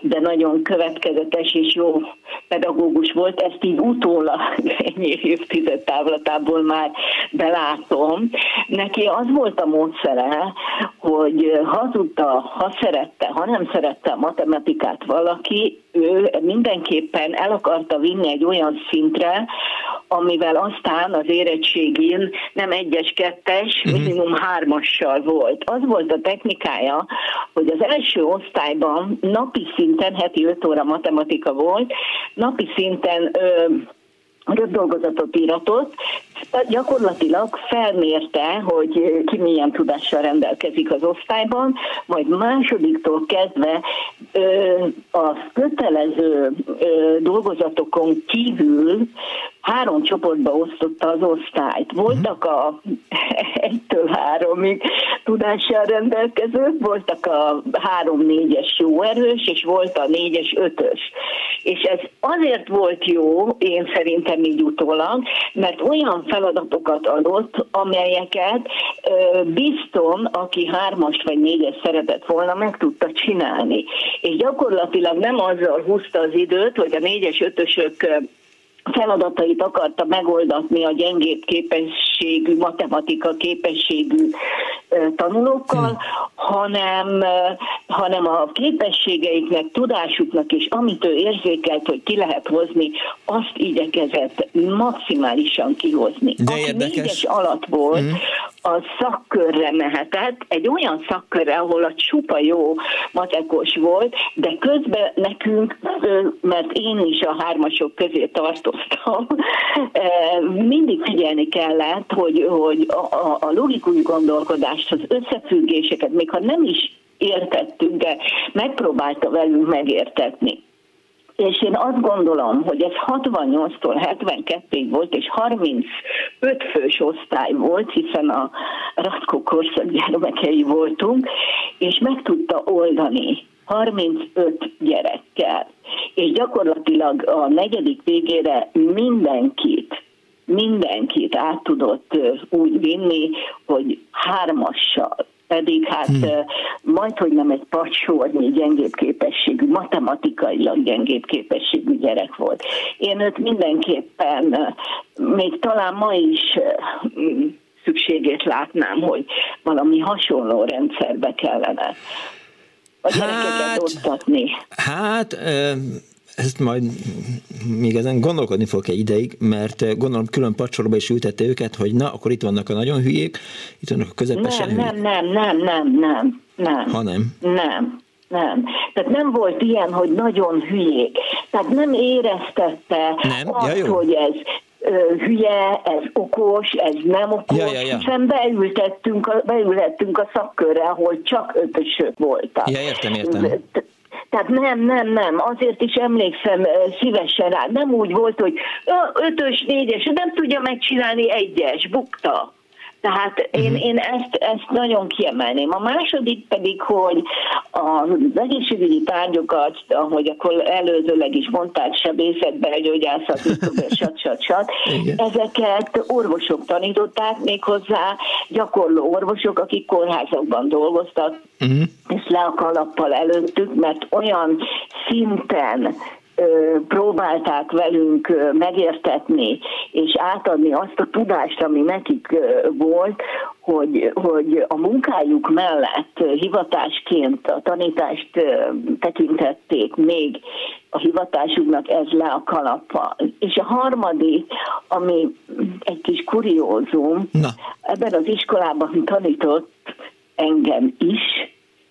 de nagyon következetes és jó pedagógus volt. Ezt így utólag ennyi évtized távlatából már belátom. Neki az volt a módszere, hogy ha tudta, ha szerette, ha nem szerette a matematikát valaki, ő mindenképpen el akarta vinni egy olyan szintre, amivel aztán az érettségén nem egyes, kettes, uh-huh. minimum hármassal volt. Az volt a technikája, hogy az első osztályban napi szinten, heti 5 óra matematika volt, napi szinten ö, röpdolgozatot íratott, gyakorlatilag felmérte, hogy ki milyen tudással rendelkezik az osztályban, majd másodiktól kezdve a kötelező dolgozatokon kívül három csoportba osztotta az osztályt. Voltak a egytől háromig tudással rendelkezők, voltak a három-négyes jó erős, és volt a négyes ötös. És ez azért volt jó, én szerintem így utólag, mert olyan feladatokat adott, amelyeket bizton, aki hármast vagy négyes szeretett volna, meg tudta csinálni. És gyakorlatilag nem azzal húzta az időt, hogy a négyes ötösök feladatait akarta megoldatni a gyengébb képességű, matematika képességű tanulókkal, hmm. hanem, hanem a képességeiknek, tudásuknak és amit ő érzékelt, hogy ki lehet hozni, azt igyekezett maximálisan kihozni. De Aki érdekes. négyes alatt volt, hmm a szakkörre mehetett, egy olyan szakkörre, ahol a csupa jó matekos volt, de közben nekünk, mert én is a hármasok közé tartoztam, mindig figyelni kellett, hogy, hogy a, a logikus gondolkodást, az összefüggéseket, még ha nem is értettünk, de megpróbálta velünk megértetni. És én azt gondolom, hogy ez 68-tól 72-ig volt, és 35 fős osztály volt, hiszen a Ratkó korszak gyermekei voltunk, és meg tudta oldani 35 gyerekkel. És gyakorlatilag a negyedik végére mindenkit, mindenkit át tudott úgy vinni, hogy hármassal pedig hát hmm. majd, hogy nem egy pacsornyi gyengébb képességű, matematikailag gyengébb képességű gyerek volt. Én őt mindenképpen, még talán ma is szükségét látnám, hogy valami hasonló rendszerbe kellene a hát, oktatni. Hát, ezt majd még ezen gondolkodni fogok egy ideig, mert eh, gondolom külön pacsorba is ültette őket, hogy na, akkor itt vannak a nagyon hülyék, itt vannak a közepesen nem, nem, nem, nem, nem, nem, nem. Ha nem? Nem. Nem. Tehát nem volt ilyen, hogy nagyon hülyék. Tehát nem éreztette nem? azt, ja, jó. hogy ez hülye, ez okos, ez nem okos, ja, ja, ja. hiszen beültettünk a, beülhettünk a szakkörre, ahol csak ötösök voltak. Ja, értem, értem. Tehát nem, nem, nem, azért is emlékszem szívesen rá. Nem úgy volt, hogy ötös, négyes, nem tudja megcsinálni egyes, bukta. Tehát én, uh-huh. én ezt, ezt nagyon kiemelném. A második pedig, hogy az egészségügyi tárgyokat, ahogy akkor előzőleg is mondták, sebészet, belgyógyászat, stb. stb. ezeket orvosok tanították méghozzá, gyakorló orvosok, akik kórházakban dolgoztak, uh-huh. és le a kalappal előttük, mert olyan szinten próbálták velünk megértetni és átadni azt a tudást, ami nekik volt, hogy, hogy a munkájuk mellett hivatásként a tanítást tekintették még a hivatásuknak ez le a kalappa. És a harmadik, ami egy kis kuriózum, Na. ebben az iskolában tanított engem is,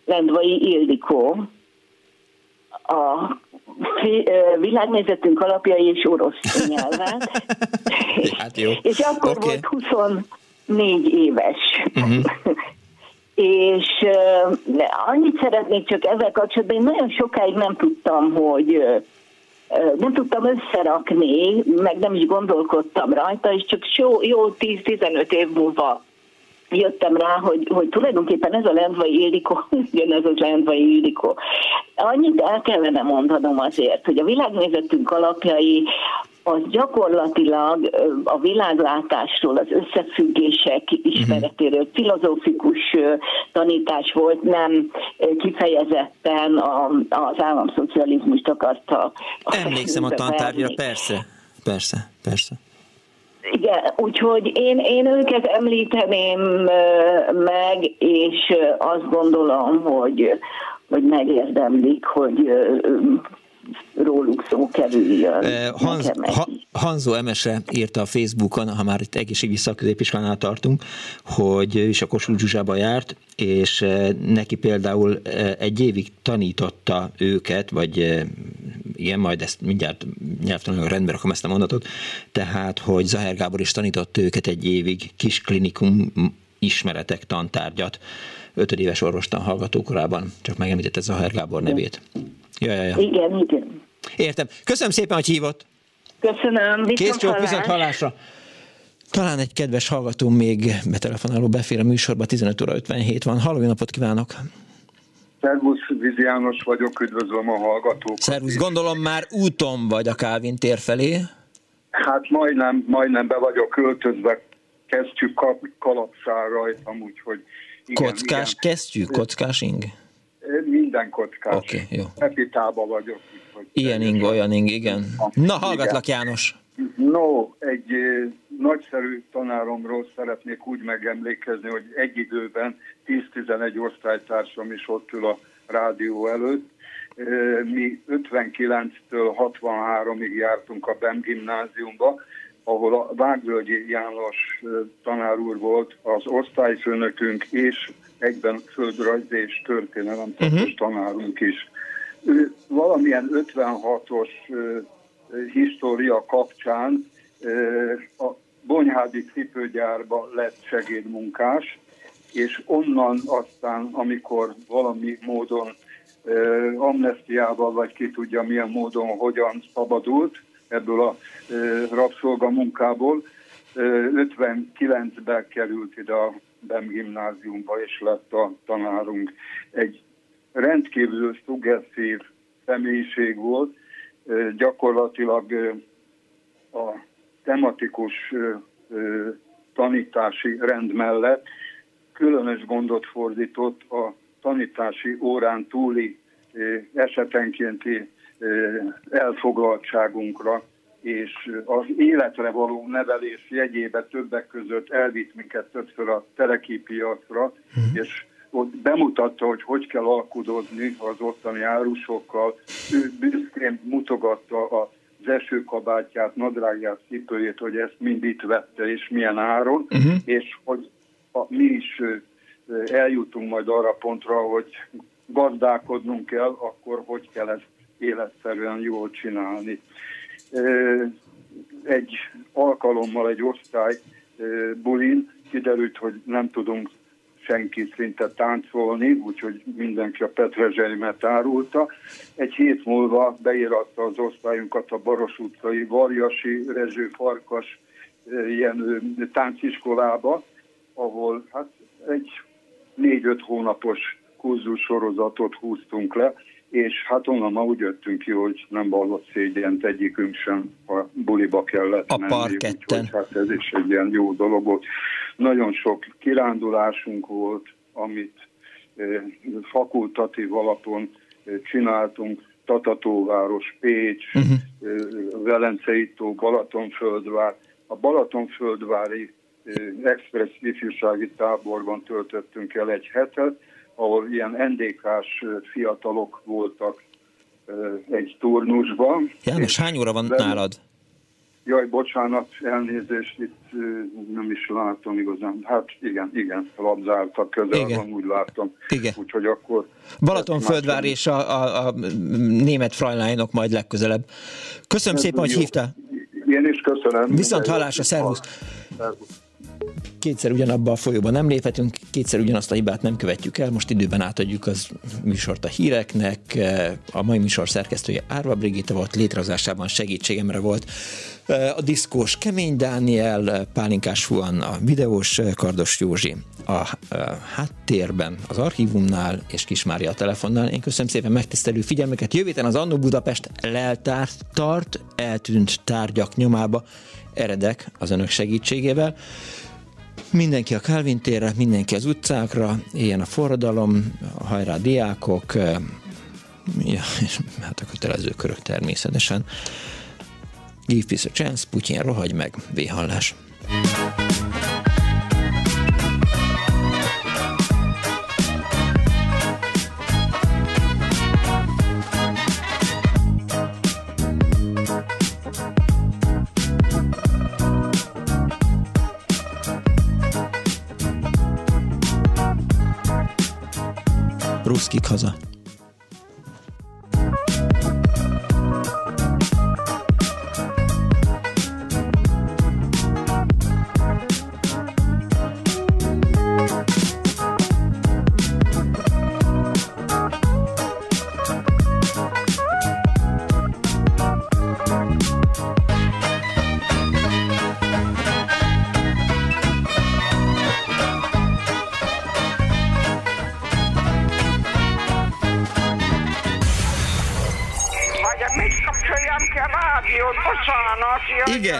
Lendvai Ildikó, a világnézetünk alapjai és orosz nyelven. hát jó. és akkor okay. volt 24 éves. Uh-huh. és uh, annyit szeretnék csak ezzel kapcsolatban, én nagyon sokáig nem tudtam, hogy uh, nem tudtam összerakni, meg nem is gondolkodtam rajta, és csak jó, jó 10-15 év múlva jöttem rá, hogy, hogy tulajdonképpen ez a Lendvai Ildikó, ez az Lendvai Ildikó. Annyit el kellene mondanom azért, hogy a világnézetünk alapjai az gyakorlatilag a világlátásról, az összefüggések ismeretéről, filozófikus tanítás volt, nem kifejezetten az államszocializmust akarta. Emlékszem a tantárgyra, persze, persze, persze. Igen, úgyhogy én, én őket említeném meg, és azt gondolom, hogy, hogy megérdemlik, hogy róluk szó kerüljön. Hans, ha, Hanzo Emese írta a Facebookon, ha már itt egészségügyi szakközépiskolánál tartunk, hogy ő is a Kossuth Zsuzsába járt, és neki például egy évig tanította őket, vagy igen, majd ezt mindjárt nyelvtelenül rendben rakom ezt a mondatot, tehát, hogy Zahár Gábor is tanított őket egy évig kis klinikum ismeretek tantárgyat, ötödéves orvostan hallgatókorában, csak megemlítette Zahár Gábor nevét. Ja, ja, ja. Igen, igen. Értem. Köszönöm szépen, hogy hívott. Köszönöm. Kész csók, viszont hallásra. Talán egy kedves hallgató még betelefonáló befér a műsorba, 15 óra 57 van. Halló, napot kívánok! Szervusz, Vizi János vagyok, üdvözlöm a hallgatókat. Szervusz, gondolom már úton vagy a Kálvin tér felé? Hát majdnem, majdnem be vagyok költözve, kezdjük kalapszál rajtam, úgyhogy igen, Kockás igen. kesztyű, kockás ing? Minden kockás. Oké, okay, jó. Epitába vagyok. Ilyen ing, olyan ing, igen. Na, hallgatlak igen. János. No, egy nagyszerű tanáromról szeretnék úgy megemlékezni, hogy egy időben 10-11 osztálytársam is ott ül a rádió előtt. Mi 59-től 63-ig jártunk a BEM gimnáziumba, ahol a Vágvölgyi János tanár úr volt az osztályfőnökünk, és egyben földrajz és történelem uh-huh. tanárunk is. Ő valamilyen 56-os história kapcsán a Bonyhádi cipőgyárba lett segédmunkás, és onnan aztán, amikor valami módon amnestiával, vagy ki tudja milyen módon, hogyan szabadult ebből a rabszolgamunkából, 59-ben került ide a BEM gimnáziumba, és lett a tanárunk. Egy rendkívül szugesszív személyiség volt, gyakorlatilag a tematikus tanítási rend mellett különös gondot fordított a tanítási órán túli esetenkénti elfoglaltságunkra, és az életre való nevelés jegyébe többek között elvitt minket többször a telekipiacra, mm. és ott bemutatta, hogy hogy kell alkudozni az ottani árusokkal. Ő büszkén mutogatta az esőkabátját, nadrágját, cipőjét, hogy ezt mind itt vette, és milyen áron, uh-huh. és hogy a, mi is eljutunk majd arra pontra, hogy gazdálkodnunk kell, akkor hogy kell ezt életszerűen jól csinálni. Egy alkalommal egy osztály bulin kiderült, hogy nem tudunk senki szinte táncolni, úgyhogy mindenki a petrezselymet árulta. Egy hét múlva beíratta az osztályunkat a Baros utcai Varjasi Rezső Farkas ilyen tánciskolába, ahol hát egy négy-öt hónapos kurzus sorozatot húztunk le, és hát onnan ma úgy jöttünk ki, hogy nem vallott szégyent egyikünk sem, a buliba kellett a menni. Úgyhogy hát ez is egy ilyen jó dolog volt. Nagyon sok kirándulásunk volt, amit eh, fakultatív alapon eh, csináltunk, Tatatóváros, Pécs, uh-huh. eh, Velencei tó, Balatonföldvár. A Balatonföldvári eh, express ifjúsági táborban töltöttünk el egy hetet, ahol ilyen NDK-s fiatalok voltak egy turnusban. János, hány óra van de, nálad? Jaj, bocsánat, elnézést, itt nem is látom igazán. Hát igen, igen, labzártak közel igen. van, úgy látom. Igen. Úgyhogy akkor... Balatonföldvár és a, a, a német Freilinok majd legközelebb. Köszönöm Ez szépen, hogy hívtál. Én is köszönöm. Viszont hallásra, szervusz. szervusz kétszer ugyanabba a folyóban nem léphetünk, kétszer ugyanazt a hibát nem követjük el, most időben átadjuk az műsort a híreknek, a mai műsor szerkesztője Árva Brigitta volt, létrehozásában segítségemre volt a diszkós Kemény Dániel, Pálinkás Fuan, a videós Kardos Józsi, a háttérben az archívumnál és Kismária a telefonnál. Én köszönöm szépen megtisztelő figyelmeket. Jövő az Annó Budapest leltárt tart, eltűnt tárgyak nyomába, eredek az önök segítségével. Mindenki a Calvin térre, mindenki az utcákra, ilyen a forradalom, hajrá diákok, ja, és hát a kötelező körök természetesen. Give peace a chance, Putyin rohagy meg, véhallás. Ruszkik haza.